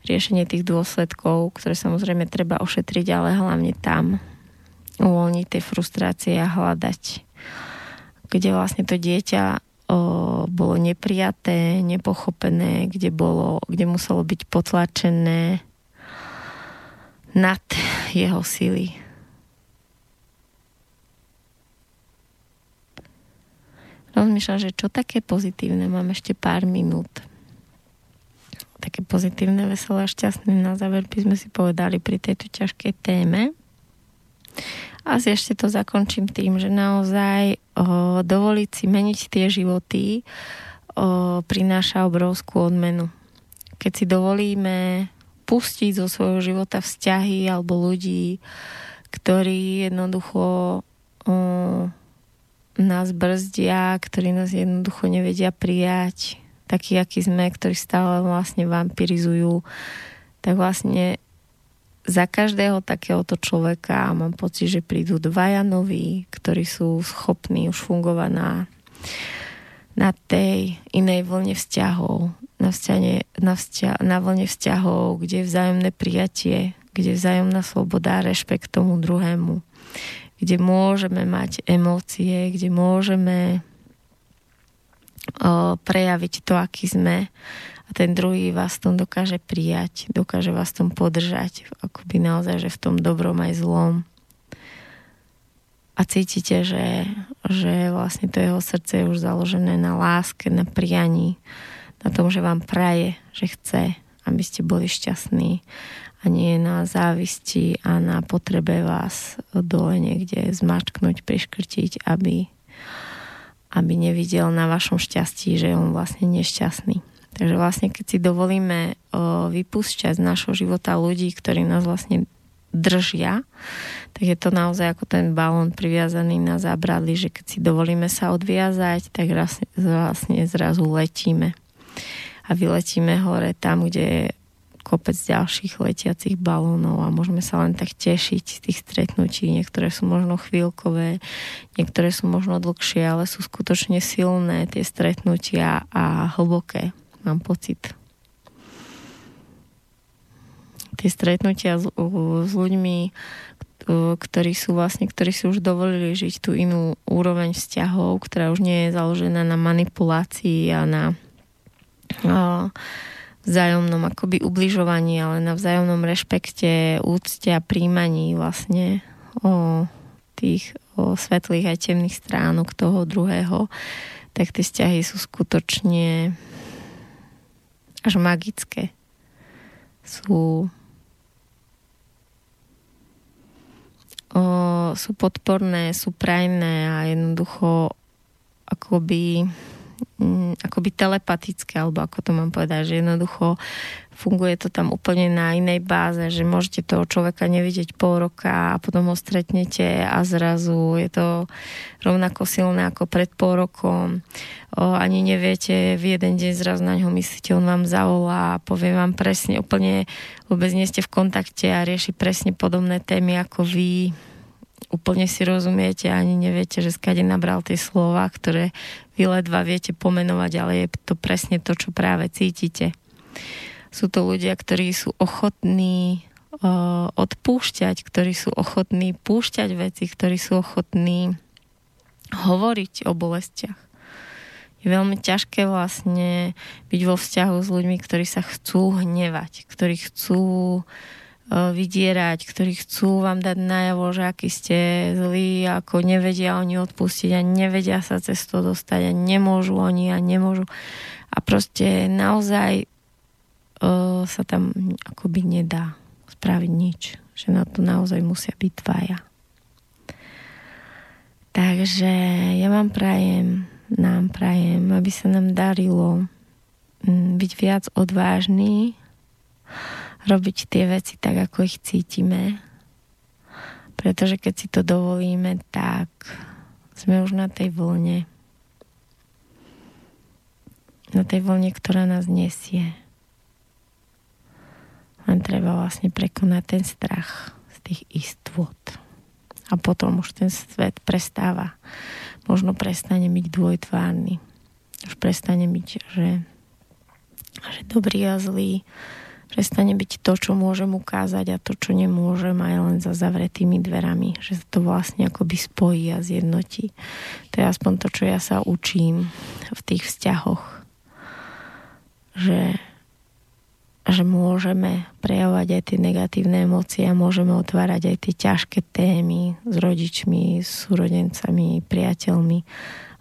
riešenie tých dôsledkov, ktoré samozrejme treba ošetriť, ale hlavne tam uvoľniť tie frustrácie a hľadať, kde vlastne to dieťa o, bolo neprijaté, nepochopené, kde, bolo, kde muselo byť potlačené nad jeho sily. Rozmýšľam, že čo také pozitívne, mám ešte pár minút. Také pozitívne, veselé a šťastné na záver by sme si povedali pri tejto ťažkej téme. Asi ešte to zakončím tým, že naozaj o, dovoliť si meniť tie životy o, prináša obrovskú odmenu. Keď si dovolíme pustiť zo svojho života vzťahy alebo ľudí, ktorí jednoducho o, nás brzdia, ktorí nás jednoducho nevedia prijať, takí, akí sme, ktorí stále vlastne vampirizujú, tak vlastne za každého takéhoto človeka mám pocit, že prídu dvaja noví, ktorí sú schopní už fungovať na, na tej inej vlne vzťahov, na, vzťane, na, vzťa, na vlne vzťahov, kde je vzájomné prijatie, kde je vzájomná sloboda a rešpekt tomu druhému kde môžeme mať emócie, kde môžeme o, prejaviť to, aký sme a ten druhý vás tom dokáže prijať, dokáže vás tom podržať, akoby naozaj, že v tom dobrom aj zlom. A cítite, že, že vlastne to jeho srdce je už založené na láske, na prianí, na tom, že vám praje, že chce, aby ste boli šťastní a nie na závisti a na potrebe vás dole niekde zmačknúť, priškrtiť, aby, aby nevidel na vašom šťastí, že je on vlastne nešťastný. Takže vlastne keď si dovolíme vypúšťať z našho života ľudí, ktorí nás vlastne držia, tak je to naozaj ako ten balón priviazaný na zábradli, že keď si dovolíme sa odviazať, tak vlastne, zrazu letíme. A vyletíme hore tam, kde kopec ďalších letiacich balónov a môžeme sa len tak tešiť z tých stretnutí. Niektoré sú možno chvíľkové, niektoré sú možno dlhšie, ale sú skutočne silné tie stretnutia a hlboké, mám pocit. Tie stretnutia s, s ľuďmi, ktorí sú vlastne, ktorí si už dovolili žiť tú inú úroveň vzťahov, ktorá už nie je založená na manipulácii a na uh, vzájomnom akoby ubližovaní, ale na vzájomnom rešpekte, úcte a príjmaní vlastne o tých o svetlých a temných stránok toho druhého, tak tie vzťahy sú skutočne až magické. Sú o, sú podporné, sú prajné a jednoducho akoby akoby telepatické, alebo ako to mám povedať, že jednoducho funguje to tam úplne na inej báze, že môžete toho človeka nevidieť pol roka a potom ho stretnete a zrazu je to rovnako silné ako pred pol rokom. O, ani neviete, v jeden deň zrazu na ňo myslíte, on vám zavolá a povie vám presne, úplne vôbec nie ste v kontakte a rieši presne podobné témy ako vy úplne si rozumiete ani neviete, že skade nabral tie slova, ktoré vy ledva viete pomenovať, ale je to presne to, čo práve cítite. Sú to ľudia, ktorí sú ochotní uh, odpúšťať, ktorí sú ochotní púšťať veci, ktorí sú ochotní hovoriť o bolestiach. Je veľmi ťažké vlastne byť vo vzťahu s ľuďmi, ktorí sa chcú hnevať, ktorí chcú uh, E, vydierať, ktorí chcú vám dať najavo, že aký ste zlí, ako nevedia oni odpustiť a nevedia sa cez to dostať a nemôžu oni a nemôžu. A proste naozaj uh, sa tam akoby nedá spraviť nič. Že na to naozaj musia byť dvaja. Takže ja vám prajem, nám prajem, aby sa nám darilo byť viac odvážny, robiť tie veci tak, ako ich cítime. Pretože keď si to dovolíme, tak sme už na tej vlne. Na tej vlne, ktorá nás nesie. Len treba vlastne prekonať ten strach z tých istôt. A potom už ten svet prestáva. Možno prestane byť dvojtvárny. Už prestane byť, že, že dobrý a zlý prestane byť to, čo môžem ukázať a to, čo nemôžem aj len za zavretými dverami. Že sa to vlastne akoby spojí a zjednotí. To je aspoň to, čo ja sa učím v tých vzťahoch. Že, že môžeme prejavovať aj tie negatívne emócie a môžeme otvárať aj tie ťažké témy s rodičmi, s súrodencami, priateľmi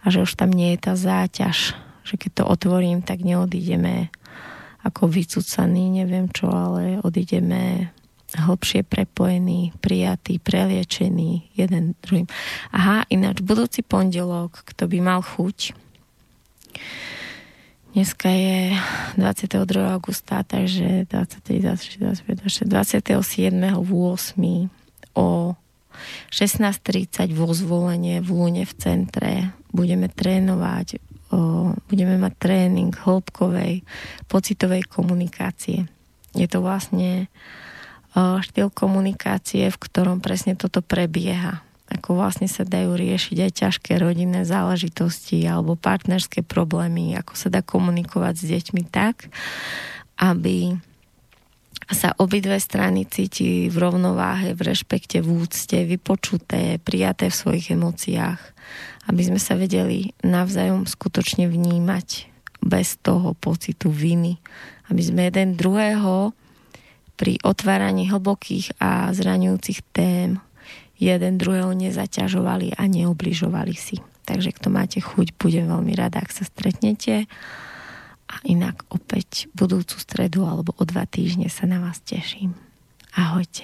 a že už tam nie je tá záťaž, že keď to otvorím, tak neodídeme ako vycúcaný, neviem čo, ale odídeme hlbšie prepojení, prijatí, preliečení jeden druhým. Aha, ináč budúci pondelok, kto by mal chuť, dneska je 22. augusta, takže 20, 27. v 8. o 16.30 vo zvolenie v Lune v centre budeme trénovať budeme mať tréning hĺbkovej pocitovej komunikácie. Je to vlastne štýl komunikácie, v ktorom presne toto prebieha. Ako vlastne sa dajú riešiť aj ťažké rodinné záležitosti alebo partnerské problémy, ako sa dá komunikovať s deťmi tak, aby sa obidve strany cíti v rovnováhe, v rešpekte, v úcte, vypočuté, prijaté v svojich emóciách aby sme sa vedeli navzájom skutočne vnímať bez toho pocitu viny, aby sme jeden druhého pri otváraní hlbokých a zraňujúcich tém jeden druhého nezaťažovali a neobližovali si. Takže kto máte chuť, bude veľmi rada, ak sa stretnete. A inak opäť budúcu stredu alebo o dva týždne sa na vás teším. Ahojte.